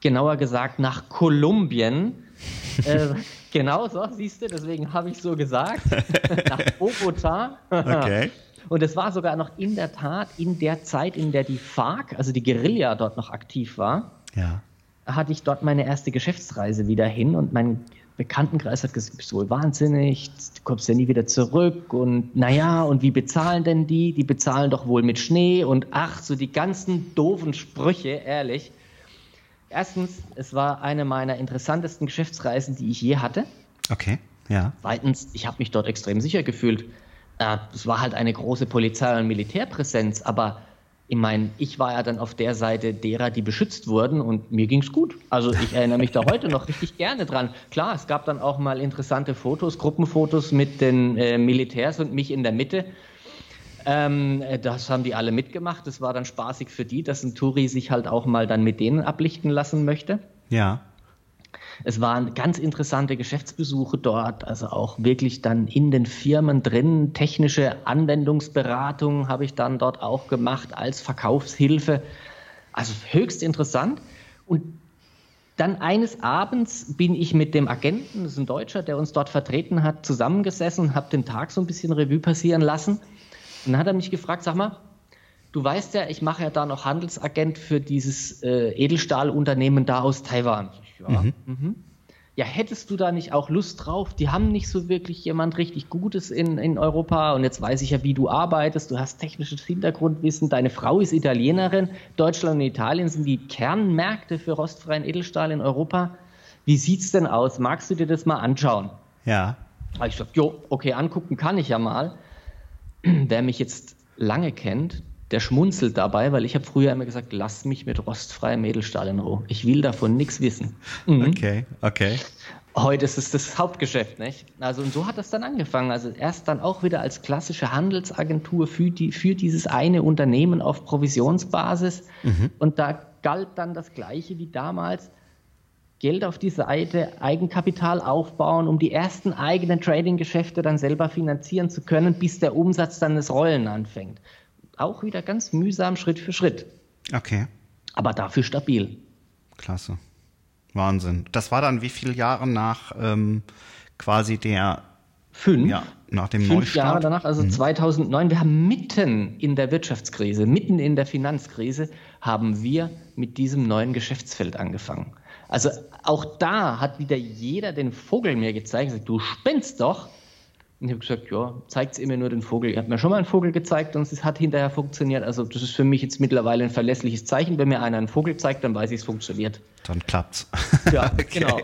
genauer gesagt nach Kolumbien. äh, Genau so, siehst du, deswegen habe ich so gesagt. Nach Bogota. Okay. Und es war sogar noch in der Tat in der Zeit, in der die FARC, also die Guerilla, dort noch aktiv war. Ja. Hatte ich dort meine erste Geschäftsreise wieder hin und mein Bekanntenkreis hat gesagt, bist du wohl wahnsinnig, du kommst ja nie wieder zurück und naja, und wie bezahlen denn die? Die bezahlen doch wohl mit Schnee und ach, so die ganzen doofen Sprüche, ehrlich. Erstens, es war eine meiner interessantesten Geschäftsreisen, die ich je hatte. Okay, ja. Zweitens, ich habe mich dort extrem sicher gefühlt. Äh, es war halt eine große Polizei- und Militärpräsenz, aber ich meine, ich war ja dann auf der Seite derer, die beschützt wurden und mir ging es gut. Also ich erinnere mich da heute noch richtig gerne dran. Klar, es gab dann auch mal interessante Fotos, Gruppenfotos mit den äh, Militärs und mich in der Mitte. Ähm, das haben die alle mitgemacht. Das war dann spaßig für die, dass ein Touri sich halt auch mal dann mit denen ablichten lassen möchte. Ja. Es waren ganz interessante Geschäftsbesuche dort, also auch wirklich dann in den Firmen drin. Technische Anwendungsberatung habe ich dann dort auch gemacht als Verkaufshilfe. Also höchst interessant. Und dann eines Abends bin ich mit dem Agenten, das ist ein Deutscher, der uns dort vertreten hat, zusammengesessen und habe den Tag so ein bisschen Revue passieren lassen. Und dann hat er mich gefragt, sag mal, du weißt ja, ich mache ja da noch Handelsagent für dieses äh, Edelstahlunternehmen da aus Taiwan. Ja. Mhm. Mhm. ja, hättest du da nicht auch Lust drauf? Die haben nicht so wirklich jemand richtig Gutes in, in Europa und jetzt weiß ich ja, wie du arbeitest, du hast technisches Hintergrundwissen, deine Frau ist Italienerin, Deutschland und Italien sind die Kernmärkte für rostfreien Edelstahl in Europa. Wie sieht's denn aus? Magst du dir das mal anschauen? Ja. Habe ich gesagt, jo, okay, angucken kann ich ja mal. wer mich jetzt lange kennt, der schmunzelt dabei, weil ich habe früher immer gesagt, lass mich mit rostfreiem Edelstahl in Ruhe. Ich will davon nichts wissen. Mhm. Okay, okay. Heute ist es das Hauptgeschäft, nicht? Also und so hat das dann angefangen. Also erst dann auch wieder als klassische Handelsagentur für, die, für dieses eine Unternehmen auf Provisionsbasis. Mhm. Und da galt dann das Gleiche wie damals. Geld auf die Seite, Eigenkapital aufbauen, um die ersten eigenen Trading-Geschäfte dann selber finanzieren zu können, bis der Umsatz dann das Rollen anfängt. Auch wieder ganz mühsam, Schritt für Schritt. Okay. Aber dafür stabil. Klasse. Wahnsinn. Das war dann wie viele Jahre nach ähm, quasi der Fünf. Ja, nach dem Fünf Neustart. Jahre danach, also mhm. 2009. Wir haben mitten in der Wirtschaftskrise, mitten in der Finanzkrise, haben wir mit diesem neuen Geschäftsfeld angefangen. Also auch da hat wieder jeder den Vogel mir gezeigt. Sagt, du spinnst doch. Und ich habe gesagt, ja, zeigt immer nur den Vogel. Ihr habt mir schon mal einen Vogel gezeigt und es hat hinterher funktioniert. Also das ist für mich jetzt mittlerweile ein verlässliches Zeichen. Wenn mir einer einen Vogel zeigt, dann weiß ich, es funktioniert. Dann klappt's. Ja, okay. genau.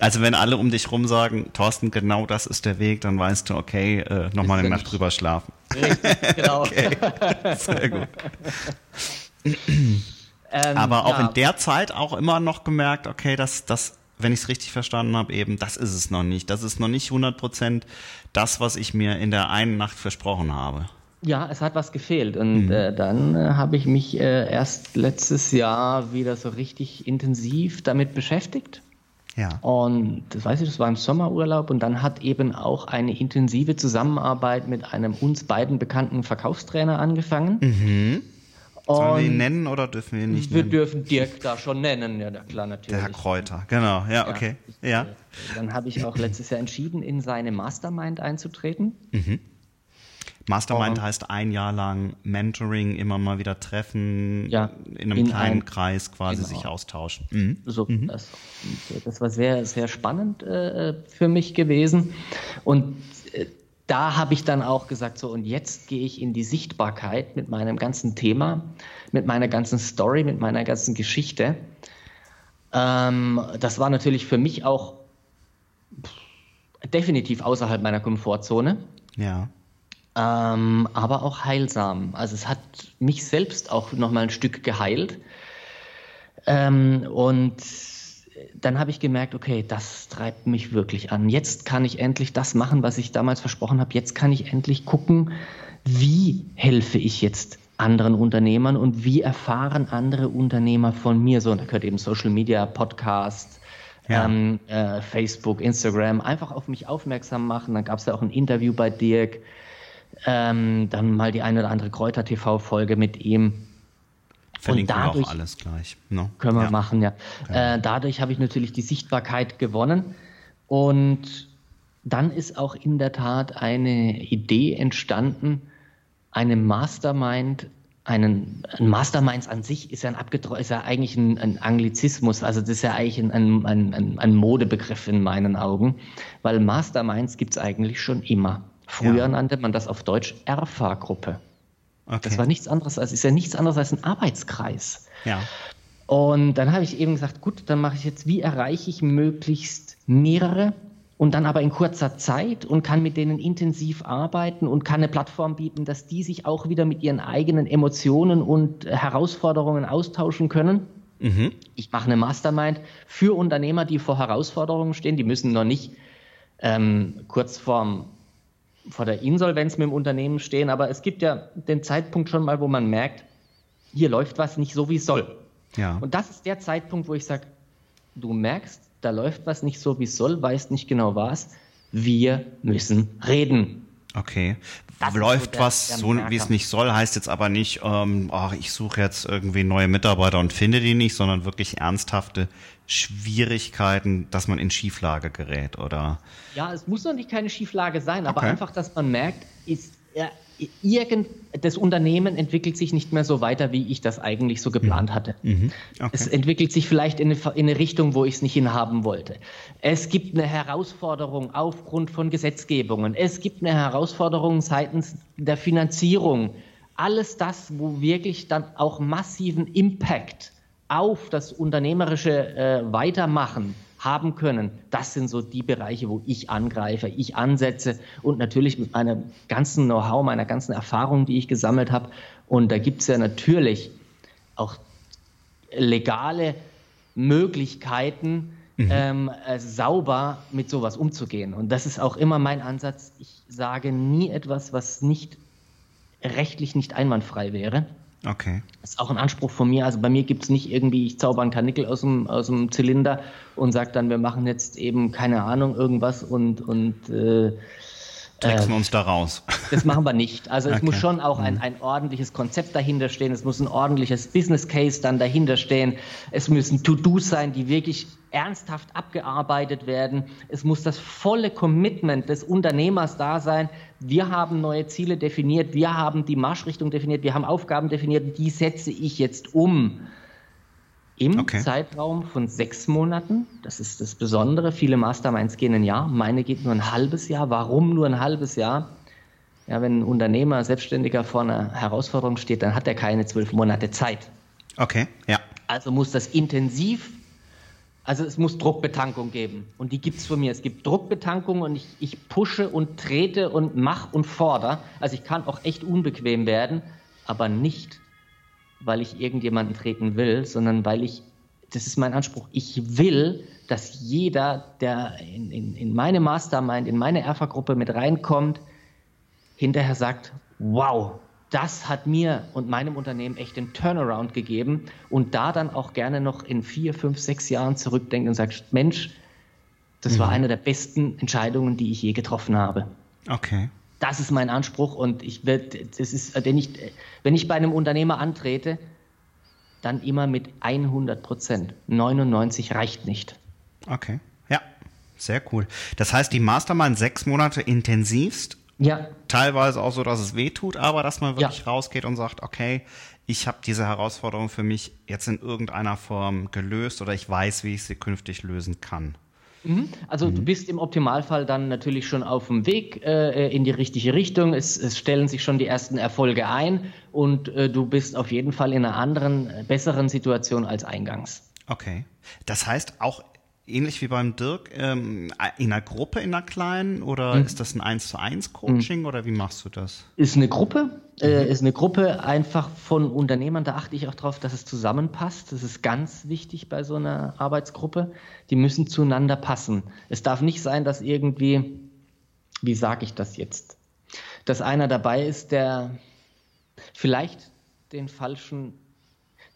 Also wenn alle um dich rum sagen, Thorsten, genau das ist der Weg, dann weißt du, okay, äh, nochmal eine Nacht drüber schlafen. Richtig, genau. okay. Sehr gut. Ähm, Aber auch ja. in der Zeit auch immer noch gemerkt, okay, das, das, wenn ich es richtig verstanden habe, eben, das ist es noch nicht. Das ist noch nicht 100 Prozent das, was ich mir in der einen Nacht versprochen habe. Ja, es hat was gefehlt. Und mhm. äh, dann äh, habe ich mich äh, erst letztes Jahr wieder so richtig intensiv damit beschäftigt. Ja. Und das weiß ich, das war im Sommerurlaub und dann hat eben auch eine intensive Zusammenarbeit mit einem uns beiden bekannten Verkaufstrainer angefangen. Mhm. Sollen wir ihn nennen oder dürfen wir ihn nicht wir nennen? Wir dürfen Dirk da schon nennen, ja, klar, natürlich. Der Herr Kräuter, genau, ja, okay. Ja. ja. Dann habe ich auch letztes Jahr entschieden, in seine Mastermind einzutreten. Mhm. Mastermind um, heißt ein Jahr lang Mentoring, immer mal wieder treffen, ja, in einem in kleinen ein, Kreis quasi genau. sich austauschen. Mhm. So, mhm. Das, das, war sehr, sehr spannend äh, für mich gewesen. Und da habe ich dann auch gesagt, so und jetzt gehe ich in die Sichtbarkeit mit meinem ganzen Thema, mit meiner ganzen Story, mit meiner ganzen Geschichte. Ähm, das war natürlich für mich auch definitiv außerhalb meiner Komfortzone. Ja. Ähm, aber auch heilsam. Also es hat mich selbst auch nochmal ein Stück geheilt. Ähm, und dann habe ich gemerkt, okay, das treibt mich wirklich an. Jetzt kann ich endlich das machen, was ich damals versprochen habe. Jetzt kann ich endlich gucken, wie helfe ich jetzt anderen Unternehmern und wie erfahren andere Unternehmer von mir. So, da gehört eben Social Media, Podcast, ja. ähm, äh, Facebook, Instagram, einfach auf mich aufmerksam machen. Dann gab es ja auch ein Interview bei Dirk, ähm, dann mal die eine oder andere Kräuter-TV-Folge mit ihm. Verlinken und dadurch, wir auch alles gleich. No? Können wir ja. machen, ja. Äh, dadurch habe ich natürlich die Sichtbarkeit gewonnen und dann ist auch in der Tat eine Idee entstanden, eine Mastermind, einen, ein Masterminds an sich ist ja, ein ist ja eigentlich ein, ein, Anglizismus, also das ist ja eigentlich ein, ein, ein Modebegriff in meinen Augen, weil Masterminds gibt es eigentlich schon immer. Früher ja. nannte man das auf Deutsch Erfa-Gruppe. Okay. Das war nichts anderes, als ist ja nichts anderes als ein Arbeitskreis. Ja. Und dann habe ich eben gesagt, gut, dann mache ich jetzt, wie erreiche ich möglichst mehrere und dann aber in kurzer Zeit und kann mit denen intensiv arbeiten und kann eine Plattform bieten, dass die sich auch wieder mit ihren eigenen Emotionen und Herausforderungen austauschen können. Mhm. Ich mache eine Mastermind für Unternehmer, die vor Herausforderungen stehen. Die müssen noch nicht ähm, kurz vorm, vor der Insolvenz mit dem Unternehmen stehen, aber es gibt ja den Zeitpunkt schon mal, wo man merkt, hier läuft was nicht so, wie es soll. Ja. Und das ist der Zeitpunkt, wo ich sage, du merkst, da läuft was nicht so, wie es soll, weißt nicht genau was. Wir müssen reden. Okay. Das läuft so der, was der so, wie es nicht soll, heißt jetzt aber nicht, ähm, ach, ich suche jetzt irgendwie neue Mitarbeiter und finde die nicht, sondern wirklich ernsthafte Schwierigkeiten, dass man in Schieflage gerät, oder? Ja, es muss noch nicht keine Schieflage sein, aber okay. einfach, dass man merkt, ist, irgend, das Unternehmen entwickelt sich nicht mehr so weiter, wie ich das eigentlich so geplant hatte. Mhm. mhm. Okay. Es entwickelt sich vielleicht in eine, in eine Richtung, wo ich es nicht hinhaben wollte. Es gibt eine Herausforderung aufgrund von Gesetzgebungen. Es gibt eine Herausforderung seitens der Finanzierung. Alles das, wo wirklich dann auch massiven Impact auf das unternehmerische äh, Weitermachen haben können. Das sind so die Bereiche, wo ich angreife, ich ansetze und natürlich mit meinem ganzen Know-how, meiner ganzen Erfahrung, die ich gesammelt habe. Und da gibt es ja natürlich auch legale Möglichkeiten, mhm. ähm, äh, sauber mit sowas umzugehen. Und das ist auch immer mein Ansatz. Ich sage nie etwas, was nicht rechtlich nicht einwandfrei wäre. Okay. Das ist auch ein Anspruch von mir. Also bei mir gibt es nicht irgendwie, ich zauber einen Karnickel aus dem, aus dem Zylinder und sage dann, wir machen jetzt eben, keine Ahnung, irgendwas und, und äh, tricksen äh, uns da raus. Das machen wir nicht. Also es okay. muss schon auch ein, mhm. ein ordentliches Konzept dahinter stehen. Es muss ein ordentliches Business Case dann dahinter stehen. Es müssen To-Dos sein, die wirklich ernsthaft abgearbeitet werden. Es muss das volle Commitment des Unternehmers da sein. Wir haben neue Ziele definiert. Wir haben die Marschrichtung definiert. Wir haben Aufgaben definiert. Die setze ich jetzt um im okay. Zeitraum von sechs Monaten. Das ist das Besondere. Viele Masterminds gehen ein Jahr, meine geht nur ein halbes Jahr. Warum nur ein halbes Jahr? Ja, wenn ein Unternehmer, Selbstständiger vor einer Herausforderung steht, dann hat er keine zwölf Monate Zeit. Okay, ja. Also muss das intensiv, also es muss Druckbetankung geben. Und die gibt es von mir. Es gibt Druckbetankung und ich, ich pushe und trete und mach und fordere. Also ich kann auch echt unbequem werden, aber nicht weil ich irgendjemanden treten will, sondern weil ich, das ist mein Anspruch, ich will, dass jeder, der in, in, in meine Mastermind, in meine Erfa-Gruppe mit reinkommt, hinterher sagt, wow, das hat mir und meinem Unternehmen echt den Turnaround gegeben und da dann auch gerne noch in vier, fünf, sechs Jahren zurückdenkt und sagt, Mensch, das mhm. war eine der besten Entscheidungen, die ich je getroffen habe. Okay. Das ist mein Anspruch und ich werde, das ist, wenn ich, wenn ich bei einem Unternehmer antrete, dann immer mit 100 Prozent. 99 reicht nicht. Okay, ja, sehr cool. Das heißt, die Mastermind sechs Monate intensivst. Ja. Teilweise auch so, dass es weh tut, aber dass man wirklich ja. rausgeht und sagt, okay, ich habe diese Herausforderung für mich jetzt in irgendeiner Form gelöst oder ich weiß, wie ich sie künftig lösen kann. Mhm. Also mhm. du bist im Optimalfall dann natürlich schon auf dem Weg äh, in die richtige Richtung. Es, es, stellen sich schon die ersten Erfolge ein und äh, du bist auf jeden Fall in einer anderen, besseren Situation als eingangs. Okay. Das heißt auch ähnlich wie beim Dirk, ähm, in einer Gruppe, in einer kleinen oder mhm. ist das ein 1 zu 1 Coaching mhm. oder wie machst du das? Ist eine Gruppe, äh, mhm. ist eine Gruppe einfach von Unternehmern, da achte ich auch darauf, dass es zusammenpasst. Das ist ganz wichtig bei so einer Arbeitsgruppe. Die müssen zueinander passen. Es darf nicht sein, dass irgendwie, wie sage ich das jetzt, dass einer dabei ist, der vielleicht den falschen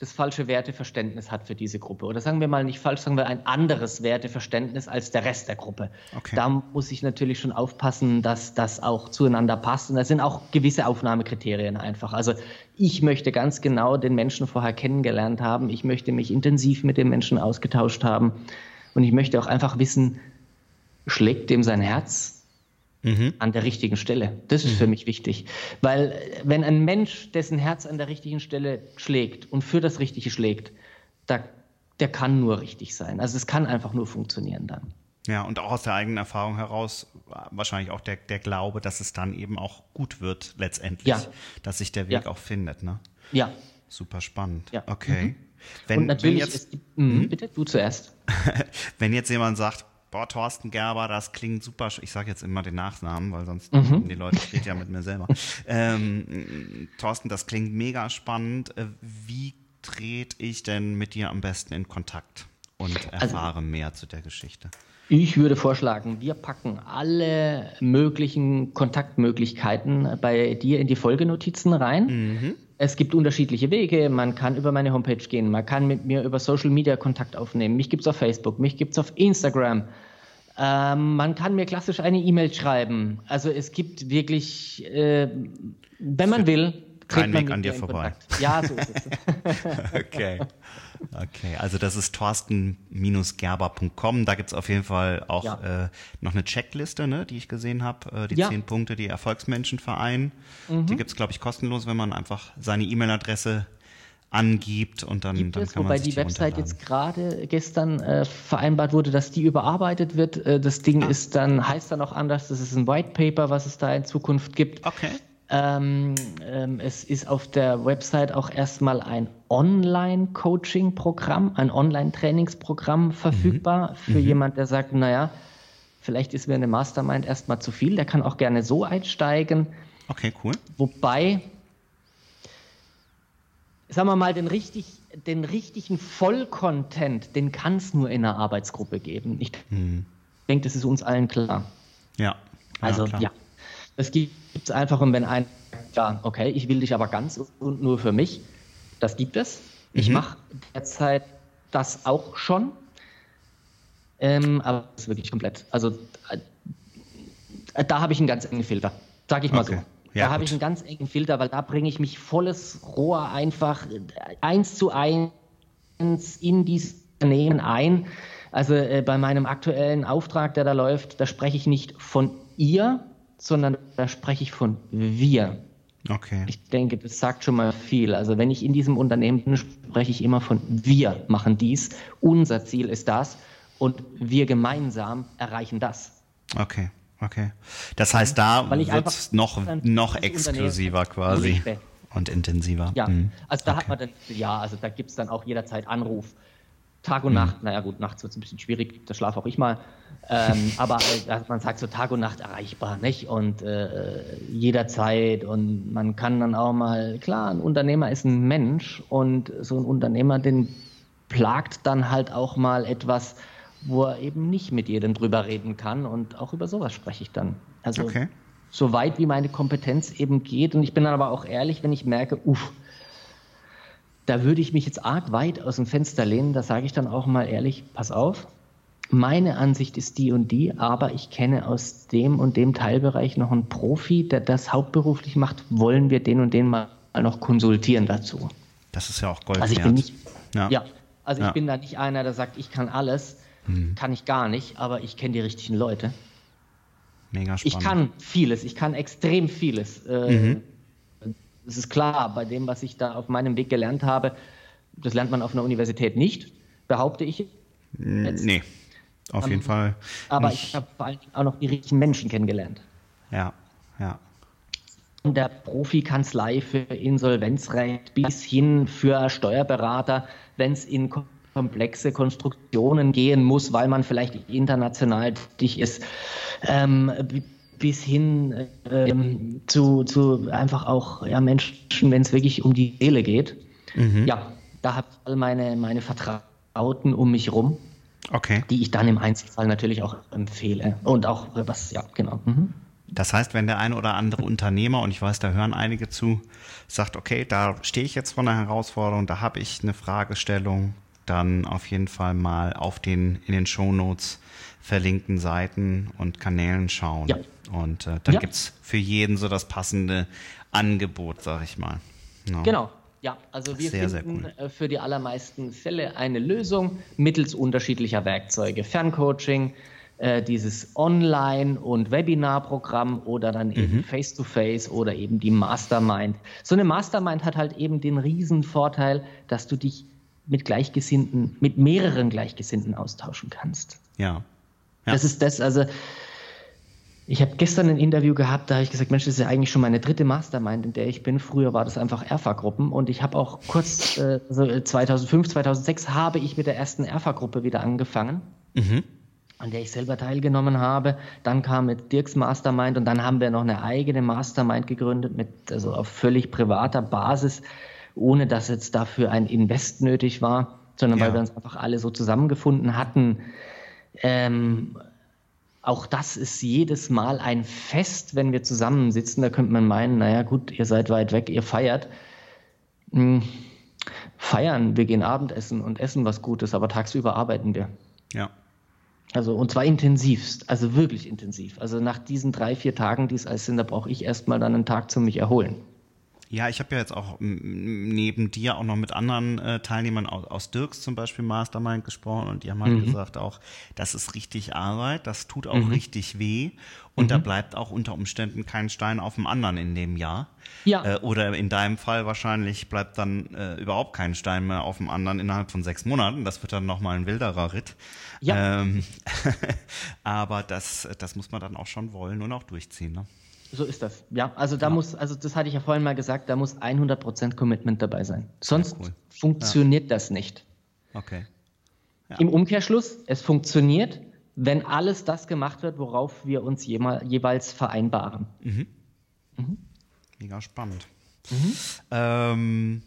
das falsche Werteverständnis hat für diese Gruppe. Oder sagen wir mal nicht falsch, sagen wir ein anderes Werteverständnis als der Rest der Gruppe. Okay. Da muss ich natürlich schon aufpassen, dass das auch zueinander passt. Und da sind auch gewisse Aufnahmekriterien einfach. Also ich möchte ganz genau den Menschen vorher kennengelernt haben. Ich möchte mich intensiv mit dem Menschen ausgetauscht haben. Und ich möchte auch einfach wissen, schlägt dem sein Herz? Mhm. an der richtigen Stelle. Das ist mhm. für mich wichtig. Weil wenn ein Mensch, dessen Herz an der richtigen Stelle schlägt und für das Richtige schlägt, da, der kann nur richtig sein. Also es kann einfach nur funktionieren dann. Ja, und auch aus der eigenen Erfahrung heraus wahrscheinlich auch der, der Glaube, dass es dann eben auch gut wird letztendlich, ja. dass sich der Weg ja. auch findet. Ne? Ja. Super spannend. Ja. Okay. Mhm. Wenn, und natürlich wenn jetzt, ist, mh, hm? bitte, du zuerst. wenn jetzt jemand sagt, boah, Thorsten Gerber, das klingt super. Ich sage jetzt immer den Nachnamen, weil sonst mhm. die Leute reden ja mit mir selber. Ähm, Thorsten, das klingt mega spannend. Äh, wie trete ich denn mit dir am besten in Kontakt und also erfahre also, mehr zu der Geschichte? Ich würde vorschlagen, wir packen alle möglichen Kontaktmöglichkeiten bei dir in die Folgenotizen rein. Mhm. Es gibt unterschiedliche Wege. Man kann über meine Homepage gehen, man kann mit mir über Social Media Kontakt aufnehmen. Mich gibt es auf Facebook, mich gibt es auf Instagram. Ähm, man kann mir klassisch eine E-Mail schreiben. Also es gibt wirklich, äh, wenn man will, kein Weg an dir vorbei. Kontakt. Ja, so ist es. okay. Okay, also das ist torsten-gerber.com. Da gibt's auf jeden Fall auch ja. äh, noch eine Checkliste, ne, die ich gesehen habe. Äh, die ja. zehn Punkte, die Erfolgsmenschen vereinen. Mhm. Die gibt's glaube ich, kostenlos, wenn man einfach seine E-Mail-Adresse angibt und dann, Gibt dann es, kann man wobei die Website jetzt gerade gestern äh, vereinbart wurde, dass die überarbeitet wird. Äh, das Ding ah. ist dann, heißt dann auch anders, das ist ein White Paper, was es da in Zukunft gibt. Okay. Ähm, ähm, es ist auf der Website auch erstmal ein Online-Coaching-Programm, ein Online-Trainingsprogramm verfügbar mhm. für mhm. jemand, der sagt, naja, vielleicht ist mir eine Mastermind erstmal zu viel, der kann auch gerne so einsteigen. Okay, cool. Wobei, sagen wir mal, den, richtig, den richtigen Vollcontent, den kann es nur in einer Arbeitsgruppe geben. Ich mhm. denke, das ist uns allen klar. Ja. Also, ja. ja. Es gibt es einfach, und wenn ein ja, okay, ich will dich aber ganz und nur für mich, das gibt es. Ich mhm. mache derzeit das auch schon. Ähm, aber das ist wirklich komplett. Also äh, da habe ich einen ganz engen Filter, sage ich mal okay. so. Ja, da habe ich einen ganz engen Filter, weil da bringe ich mich volles Rohr einfach äh, eins zu eins in dieses Unternehmen ein. Also äh, bei meinem aktuellen Auftrag, der da läuft, da spreche ich nicht von ihr, sondern da spreche ich von wir. Okay. Ich denke, das sagt schon mal viel. Also wenn ich in diesem Unternehmen bin, spreche ich immer von wir machen dies, unser Ziel ist das und wir gemeinsam erreichen das. Okay, okay. Das heißt, da wird es noch, noch exklusiver quasi und intensiver. Ja, mhm. also da okay. hat man dann, ja, also da gibt es dann auch jederzeit Anruf. Tag und mhm. Nacht, naja gut, nachts wird es ein bisschen schwierig, da schlafe auch ich mal. Ähm, aber äh, man sagt so Tag und Nacht erreichbar, nicht? Und äh, jederzeit und man kann dann auch mal, klar, ein Unternehmer ist ein Mensch und so ein Unternehmer, den plagt dann halt auch mal etwas, wo er eben nicht mit jedem drüber reden kann und auch über sowas spreche ich dann. Also okay. so weit wie meine Kompetenz eben geht und ich bin dann aber auch ehrlich, wenn ich merke, uff, da würde ich mich jetzt arg weit aus dem Fenster lehnen. Da sage ich dann auch mal ehrlich, pass auf, meine Ansicht ist die und die, aber ich kenne aus dem und dem Teilbereich noch einen Profi, der das hauptberuflich macht. Wollen wir den und den mal noch konsultieren dazu? Das ist ja auch Gold also ich Bin nicht, ja. ja. also ja. ich bin da nicht einer, der sagt, ich kann alles, hm. kann ich gar nicht, aber ich kenne die richtigen Leute. Mega spannend. Ich kann vieles, ich kann extrem vieles. Äh, mhm. Das ist klar, bei dem, was ich da auf meinem Weg gelernt habe, das lernt man auf einer Universität nicht, behaupte ich. Jetzt. Nee, auf um, jeden Fall. Aber nicht. ich habe vor allem auch noch die richtigen Menschen kennengelernt. Ja, ja. Von der Profikanzlei für Insolvenzrecht bis hin für Steuerberater, wenn es in komplexe Konstruktionen gehen muss, weil man vielleicht international tätig ist, ähm, bis hin ähm, zu, zu einfach auch ja, Menschen, wenn es wirklich um die Seele geht. Mhm. Ja, da habe ich all meine, meine Vertrauten um mich rum, okay. die ich dann im Einzelfall natürlich auch empfehle. Und auch was, ja, genau. Mhm. Das heißt, wenn der eine oder andere Unternehmer, und ich weiß, da hören einige zu, sagt, okay, da stehe ich jetzt vor einer Herausforderung, da habe ich eine Fragestellung, dann auf jeden Fall mal auf den in den Shownotes verlinkten Seiten und Kanälen schauen. Ja. Und äh, dann ja. gibt es für jeden so das passende Angebot, sag ich mal. No. Genau. Ja, also wir sehr, finden sehr cool. Äh, für die allermeisten Fälle eine Lösung mittels unterschiedlicher Werkzeuge. Ferncoaching, äh, dieses Online- und Webinarprogramm oder dann eben mhm. Face-to-Face -face oder eben die Mastermind. So eine Mastermind hat halt eben den riesen Vorteil, dass du dich mit Gleichgesinnten, mit mehreren Gleichgesinnten austauschen kannst. Ja. Ja. Das ist das, also ich habe gestern ein Interview gehabt, da habe ich gesagt, Mensch, das ist ja eigentlich schon meine dritte Mastermind, in der ich bin. Früher war das einfach Erfa-Gruppen und ich habe auch kurz, äh, also 2005, 2006 habe ich mit der ersten Erfa-Gruppe wieder angefangen. Mhm an der ich selber teilgenommen habe. Dann kam mit Dirks Mastermind und dann haben wir noch eine eigene Mastermind gegründet, mit, also auf völlig privater Basis, ohne dass jetzt dafür ein Invest nötig war, sondern ja. weil wir uns einfach alle so zusammengefunden hatten. Ähm, auch das ist jedes Mal ein Fest, wenn wir zusammensitzen. Da könnte man meinen, naja gut, ihr seid weit weg, ihr feiert. Hm, feiern, wir gehen Abendessen und essen was Gutes, aber tagsüber arbeiten wir. Ja. Also und zwar intensivst, also wirklich intensiv. Also nach diesen drei, vier Tagen, die es als sind, da brauche ich erstmal dann einen Tag zum mich erholen. Ja, ich habe ja jetzt auch neben dir auch noch mit anderen äh, Teilnehmern aus, aus Dirks zum Beispiel Mastermind gesprochen und die haben halt mhm. gesagt auch, das ist richtig Arbeit, das tut auch mhm. richtig weh und mhm. da bleibt auch unter Umständen kein Stein auf dem anderen in dem Jahr. Ja. Äh, oder in deinem Fall wahrscheinlich bleibt dann äh, überhaupt kein Stein mehr auf dem anderen innerhalb von sechs Monaten. Das wird dann nochmal ein wilderer Ritt. Ja. Ähm, aber das, das muss man dann auch schon wollen und auch durchziehen. Ne? So ist das. Ja, also da ja. muss, also das hatte ich ja vorhin mal gesagt, da muss 100% Commitment dabei sein. Sonst cool. funktioniert ja. das nicht. Okay. Ja. Im Umkehrschluss, es funktioniert, wenn alles das gemacht wird, worauf wir uns jeweils vereinbaren. Mhm. Mhm. Mega spannend. Mhm. Ähm,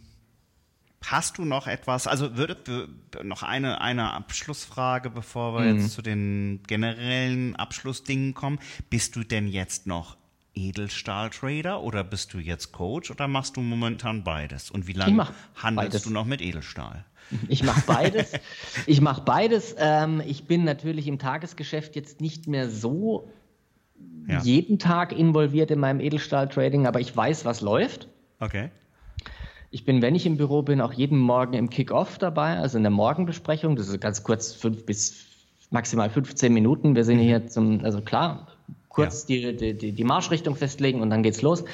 Hast du noch etwas, also würde noch eine, eine Abschlussfrage, bevor wir mhm. jetzt zu den generellen Abschlussdingen kommen. Bist du denn jetzt noch Edelstahl-Trader oder bist du jetzt Coach oder machst du momentan beides? Und wie lange handelst beides. du noch mit Edelstahl? Ich mache beides. ich mache beides. Ähm, ich bin natürlich im Tagesgeschäft jetzt nicht mehr so ja. jeden Tag involviert in meinem Edelstahl-Trading, aber ich weiß, was läuft. Okay. Ich bin, wenn ich im Büro bin, auch jeden Morgen im Kick-Off dabei, also in der Morgenbesprechung. Das ist ganz kurz, fünf bis maximal 15 Minuten. Wir sind mhm. hier zum, also klar, kurz ja. die, die, die Marschrichtung festlegen und dann geht's los.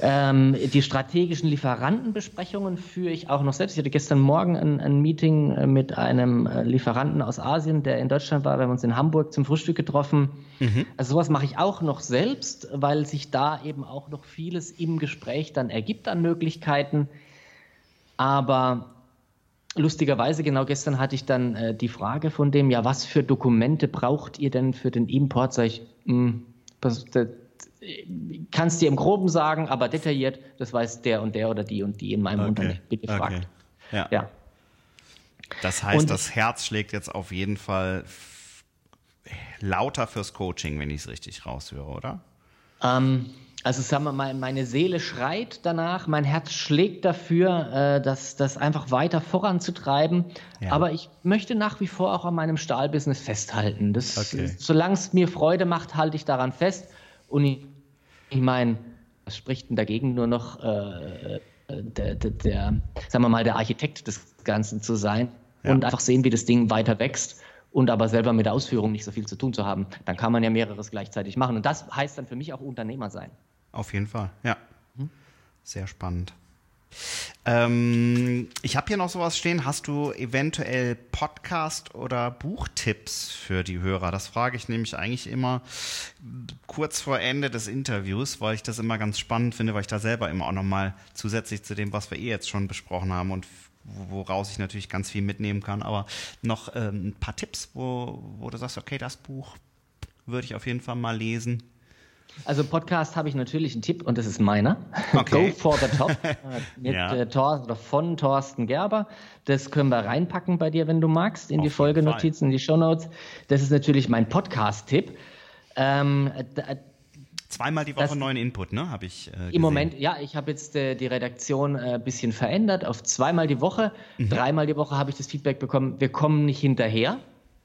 Ähm, die strategischen Lieferantenbesprechungen führe ich auch noch selbst. Ich hatte gestern Morgen ein, ein Meeting äh, mit einem äh, Lieferanten aus Asien, der in Deutschland war. Wir haben uns in Hamburg zum Frühstück getroffen. Mhm. Also sowas mache ich auch noch selbst, weil sich da eben auch noch vieles im Gespräch dann ergibt an Möglichkeiten. Aber lustigerweise, genau gestern hatte ich dann äh, die Frage von dem, ja, was für Dokumente braucht ihr denn für den Import? Sag ich, mh, hm, das, das, kannst dir im Groben sagen, aber detailliert, das weiß der und der oder die und die in meinem okay. Unternehmen. Bitte fragt. Okay. Ja. ja. Das heißt, und, das Herz schlägt jetzt auf jeden Fall lauter fürs Coaching, wenn ich es richtig raushöre, oder? Ähm, also sagen wir mal, meine Seele schreit danach, mein Herz schlägt dafür, äh, das, das einfach weiter voranzutreiben. Ja. Aber ich möchte nach wie vor auch an meinem Stahlbusiness festhalten. Das, okay. Solange es mir Freude macht, halte ich daran fest. Und ich, ich meine, was spricht denn dagegen nur noch äh, der, der, der, sagen wir mal, der Architekt des Ganzen zu sein ja. und einfach sehen, wie das Ding weiter wächst und aber selber mit der Ausführung nicht so viel zu tun zu haben. Dann kann man ja mehreres gleichzeitig machen. Und das heißt dann für mich auch Unternehmer sein. Auf jeden Fall, ja. Mhm. Sehr spannend. Ähm, ich habe hier noch sowas stehen. Hast du eventuell Podcast- oder Buchtipps für die Hörer? Das frage ich nämlich eigentlich immer kurz vor Ende des Interviews, weil ich das immer ganz spannend finde, weil ich da selber immer auch nochmal zusätzlich zu dem, was wir eh jetzt schon besprochen haben und woraus ich natürlich ganz viel mitnehmen kann. Aber noch ähm, ein paar Tipps, wo, wo du sagst, okay, das Buch würde ich auf jeden Fall mal lesen. Also Podcast habe ich natürlich einen Tipp und das ist meiner. Okay. Go for the Top äh, mit ja. äh, Thor, oder von Thorsten Gerber. Das können wir reinpacken bei dir, wenn du magst, in Auf die Folgenotizen, in die Shownotes. Das ist natürlich mein Podcast-Tipp. Ähm, Zweimal die Woche das, neuen Input, ne? Habe ich. Äh, Im Moment, ja, ich habe jetzt äh, die Redaktion ein äh, bisschen verändert auf zweimal die Woche. Mhm. Dreimal die Woche habe ich das Feedback bekommen, wir kommen nicht hinterher.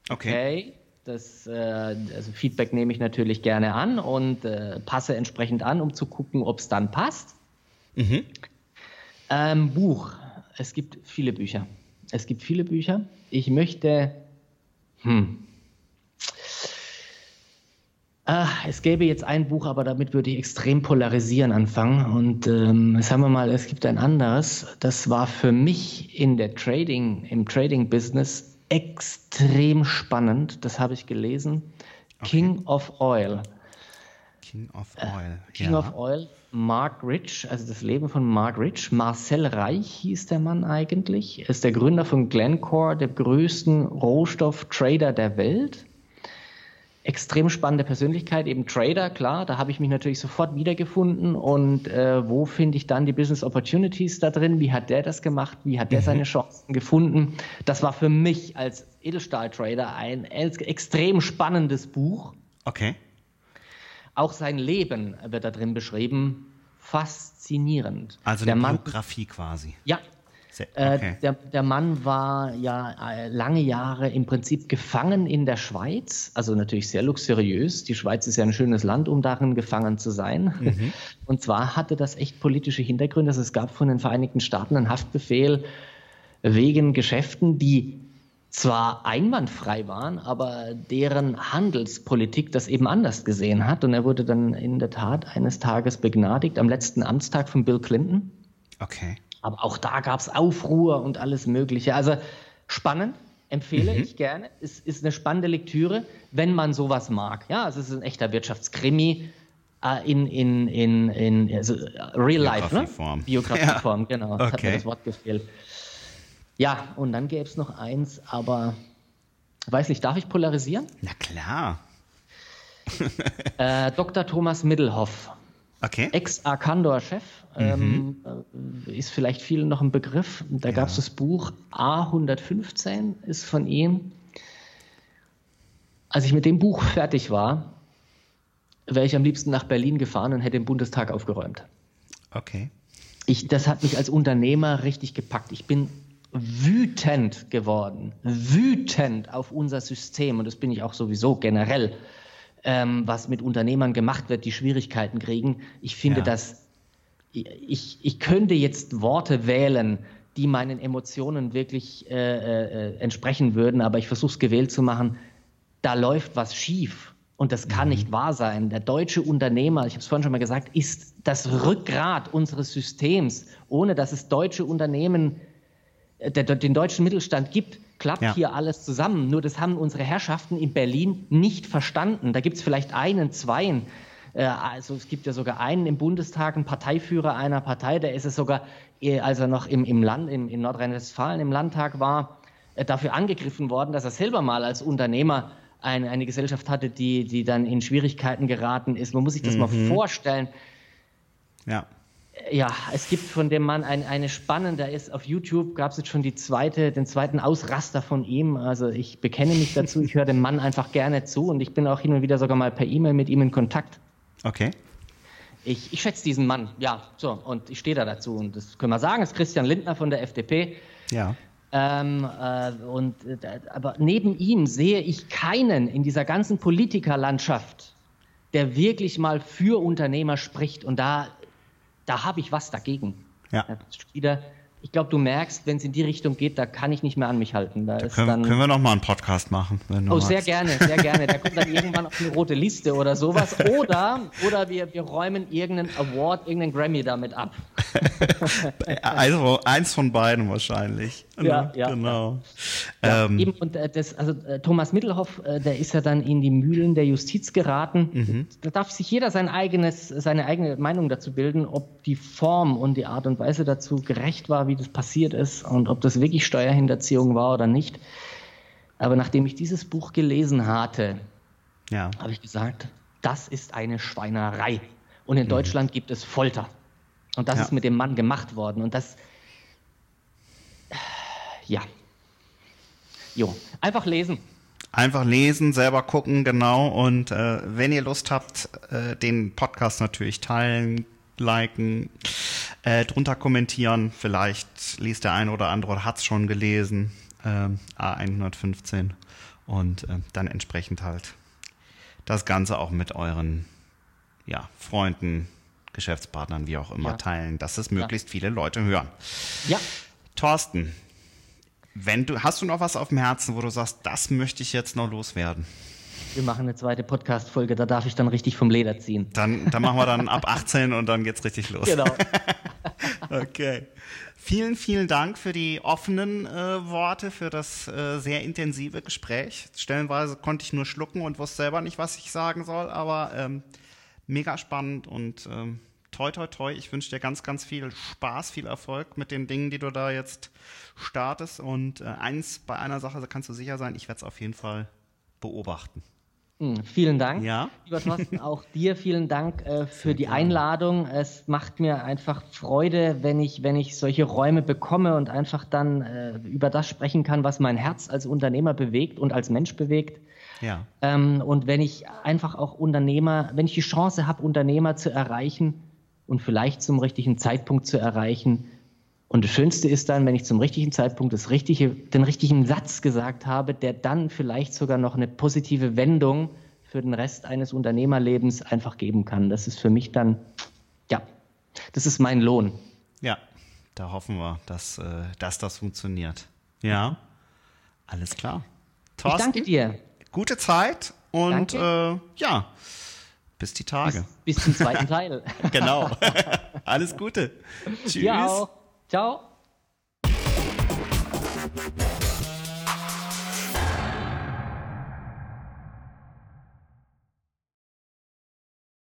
Okay. okay. Das äh, also Feedback nehme ich natürlich gerne an und äh, passe entsprechend an, um zu gucken, ob es dann passt. Mhm. Ähm, Buch. Es gibt viele Bücher. Es gibt viele Bücher. Ich möchte. Hm. Ah, es gäbe jetzt ein Buch, aber damit würde ich extrem polarisieren anfangen. Und ähm, sagen wir mal, es gibt ein anderes. Das war für mich in der Trading, im Trading-Business extrem spannend. Das habe ich gelesen. Okay. King of Oil. King of äh, Oil. Äh, King ja. of Oil, Mark Rich, also das Leben von Mark Rich. Marcel Reich hieß der Mann eigentlich. Er ist der Gründer von Glencore, der größten Rohstofftrader der Welt extrem spannende Persönlichkeit, eben Trader, klar, da habe ich mich natürlich sofort wiedergefunden und äh, wo finde ich dann die Business Opportunities da drin? Wie hat der das gemacht? Wie hat der mhm. seine Chancen gefunden? Das war für mich als Edelstahl-Trader ein extrem spannendes Buch. Okay. Auch sein Leben wird da drin beschrieben. Faszinierend. Also eine der Biografie Mann, quasi. Ja, äh, okay. der, der Mann war ja äh, lange Jahre im Prinzip gefangen in der Schweiz, also natürlich sehr luxuriös. Die Schweiz ist ja ein schönes Land, um darin gefangen zu sein. Mhm. Und zwar hatte das echt politische Hintergründe. Also es gab von den Vereinigten Staaten einen Haftbefehl wegen Geschäften, die zwar einwandfrei waren, aber deren Handelspolitik das eben anders gesehen hat. Und er wurde dann in der Tat eines Tages begnadigt, am letzten Amtstag von Bill Clinton. Okay. Aber auch da gab es Aufruhr und alles Mögliche. Also spannend, empfehle mhm. ich gerne. Es ist eine spannende Lektüre, wenn man sowas mag. Ja, es ist ein echter Wirtschaftskrimi äh, in, in, in, in also Real Life, ne? Biografieform, ja. genau. Okay. Hat mir das Wort gefehlt. Ja, und dann gäbe es noch eins, aber weiß nicht, darf ich polarisieren? Na klar. äh, Dr. Thomas Middelhoff. Okay. Ex-Arcandor-Chef, mhm. ähm, äh, ist vielleicht vielen noch ein Begriff. Da ja. gab es das Buch A115, ist von ihm. Als ich mit dem Buch fertig war, wäre ich am liebsten nach Berlin gefahren und hätte den Bundestag aufgeräumt. Okay. Ich, das hat mich als Unternehmer richtig gepackt. Ich bin wütend geworden, wütend auf unser System und das bin ich auch sowieso generell ähm, was mit Unternehmern gemacht wird, die Schwierigkeiten kriegen. Ich finde, ja. dass ich, ich könnte jetzt Worte wählen, die meinen Emotionen wirklich äh, äh, entsprechen würden, aber ich versuche es gewählt zu machen. Da läuft was schief. Und das kann mhm. nicht wahr sein. Der deutsche Unternehmer, ich habe es vorhin schon mal gesagt, ist das Rückgrat unseres Systems. Ohne dass es deutsche Unternehmen, äh, der, den deutschen Mittelstand gibt, klappt ja. hier alles zusammen. Nur das haben unsere Herrschaften in Berlin nicht verstanden. Da gibt es vielleicht einen, zweien. Äh, also es gibt ja sogar einen im Bundestag, einen Parteiführer einer Partei, der ist es sogar, äh, als er noch im, im Land, im, in Nordrhein-Westfalen im Landtag war, äh, dafür angegriffen worden, dass er selber mal als Unternehmer eine, eine Gesellschaft hatte, die, die dann in Schwierigkeiten geraten ist. Man muss sich das mhm. mal vorstellen. Ja ja, es gibt von dem Mann ein, eine spannende, ist auf YouTube, gab es jetzt schon die zweite, den zweiten Ausraster von ihm. Also ich bekenne mich dazu, ich höre dem Mann einfach gerne zu und ich bin auch hin und wieder sogar mal per E-Mail mit ihm in Kontakt. Okay. Ich, ich schätze diesen Mann, ja, so, und ich stehe da dazu. Und das können wir sagen, ist Christian Lindner von der FDP. Ja. Ähm, äh, und, äh, aber neben ihm sehe ich keinen in dieser ganzen Politikerlandschaft, der wirklich mal für Unternehmer spricht. Und da da habe ich was dagegen. Ja. Wieder, ich glaube, du merkst, wenn es in die Richtung geht, da kann ich nicht mehr an mich halten. Da, da können, dann, können, wir noch mal einen Podcast machen. oh, magst. sehr gerne, sehr gerne. Da kommt dann irgendwann auf eine rote Liste oder sowas. Oder, oder wir, wir räumen irgendeinen Award, irgendeinen Grammy damit ab. also eins von beiden wahrscheinlich. Ja, ne? ja genau. Ja, ähm, eben, und äh, das, also äh, Thomas Mittelhoff, äh, der ist ja dann in die Mühlen der Justiz geraten. Mhm. Da darf sich jeder sein eigenes, seine eigene Meinung dazu bilden, ob die Form und die Art und Weise dazu gerecht war, wie das passiert ist und ob das wirklich Steuerhinterziehung war oder nicht. Aber nachdem ich dieses Buch gelesen hatte, ja. habe ich gesagt, das ist eine Schweinerei. Und in mhm. Deutschland gibt es Folter. Und das ja. ist mit dem Mann gemacht worden. Und das, ja. Jo, einfach lesen. Einfach lesen, selber gucken, genau. Und äh, wenn ihr Lust habt, äh, den Podcast natürlich teilen, liken, äh, drunter kommentieren. Vielleicht liest der eine oder andere oder hat es schon gelesen. Äh, A115. Und äh, dann entsprechend halt das Ganze auch mit euren ja, Freunden, Geschäftspartnern, wie auch immer, ja. teilen, dass es möglichst ja. viele Leute hören. Ja. Thorsten, wenn du, hast du noch was auf dem Herzen, wo du sagst, das möchte ich jetzt noch loswerden? Wir machen eine zweite Podcast-Folge, da darf ich dann richtig vom Leder ziehen. Dann, dann machen wir dann ab 18 und dann geht's richtig los. Genau. okay. Vielen, vielen Dank für die offenen äh, Worte, für das äh, sehr intensive Gespräch. Stellenweise konnte ich nur schlucken und wusste selber nicht, was ich sagen soll, aber ähm, mega spannend und ähm, toi, toi, toi. Ich wünsche dir ganz, ganz viel Spaß, viel Erfolg mit den Dingen, die du da jetzt startest. Und äh, eins, bei einer Sache kannst du sicher sein, ich werde es auf jeden Fall beobachten. Hm, vielen Dank. Ja. Lieber Thorsten, auch dir vielen Dank äh, für die Einladung. Es macht mir einfach Freude, wenn ich, wenn ich solche Räume bekomme und einfach dann äh, über das sprechen kann, was mein Herz als Unternehmer bewegt und als Mensch bewegt. Ja. Ähm, und wenn ich einfach auch Unternehmer, wenn ich die Chance habe, Unternehmer zu erreichen und vielleicht zum richtigen Zeitpunkt zu erreichen. Und das Schönste ist dann, wenn ich zum richtigen Zeitpunkt das richtige, den richtigen Satz gesagt habe, der dann vielleicht sogar noch eine positive Wendung für den Rest eines Unternehmerlebens einfach geben kann. Das ist für mich dann, ja, das ist mein Lohn. Ja, da hoffen wir, dass, äh, dass das funktioniert. Ja, alles klar. Thorsten, ich danke dir gute Zeit und äh, ja, bis die Tage. Bis, bis zum zweiten Teil. genau. Alles Gute. Tschüss. Ja, Chao.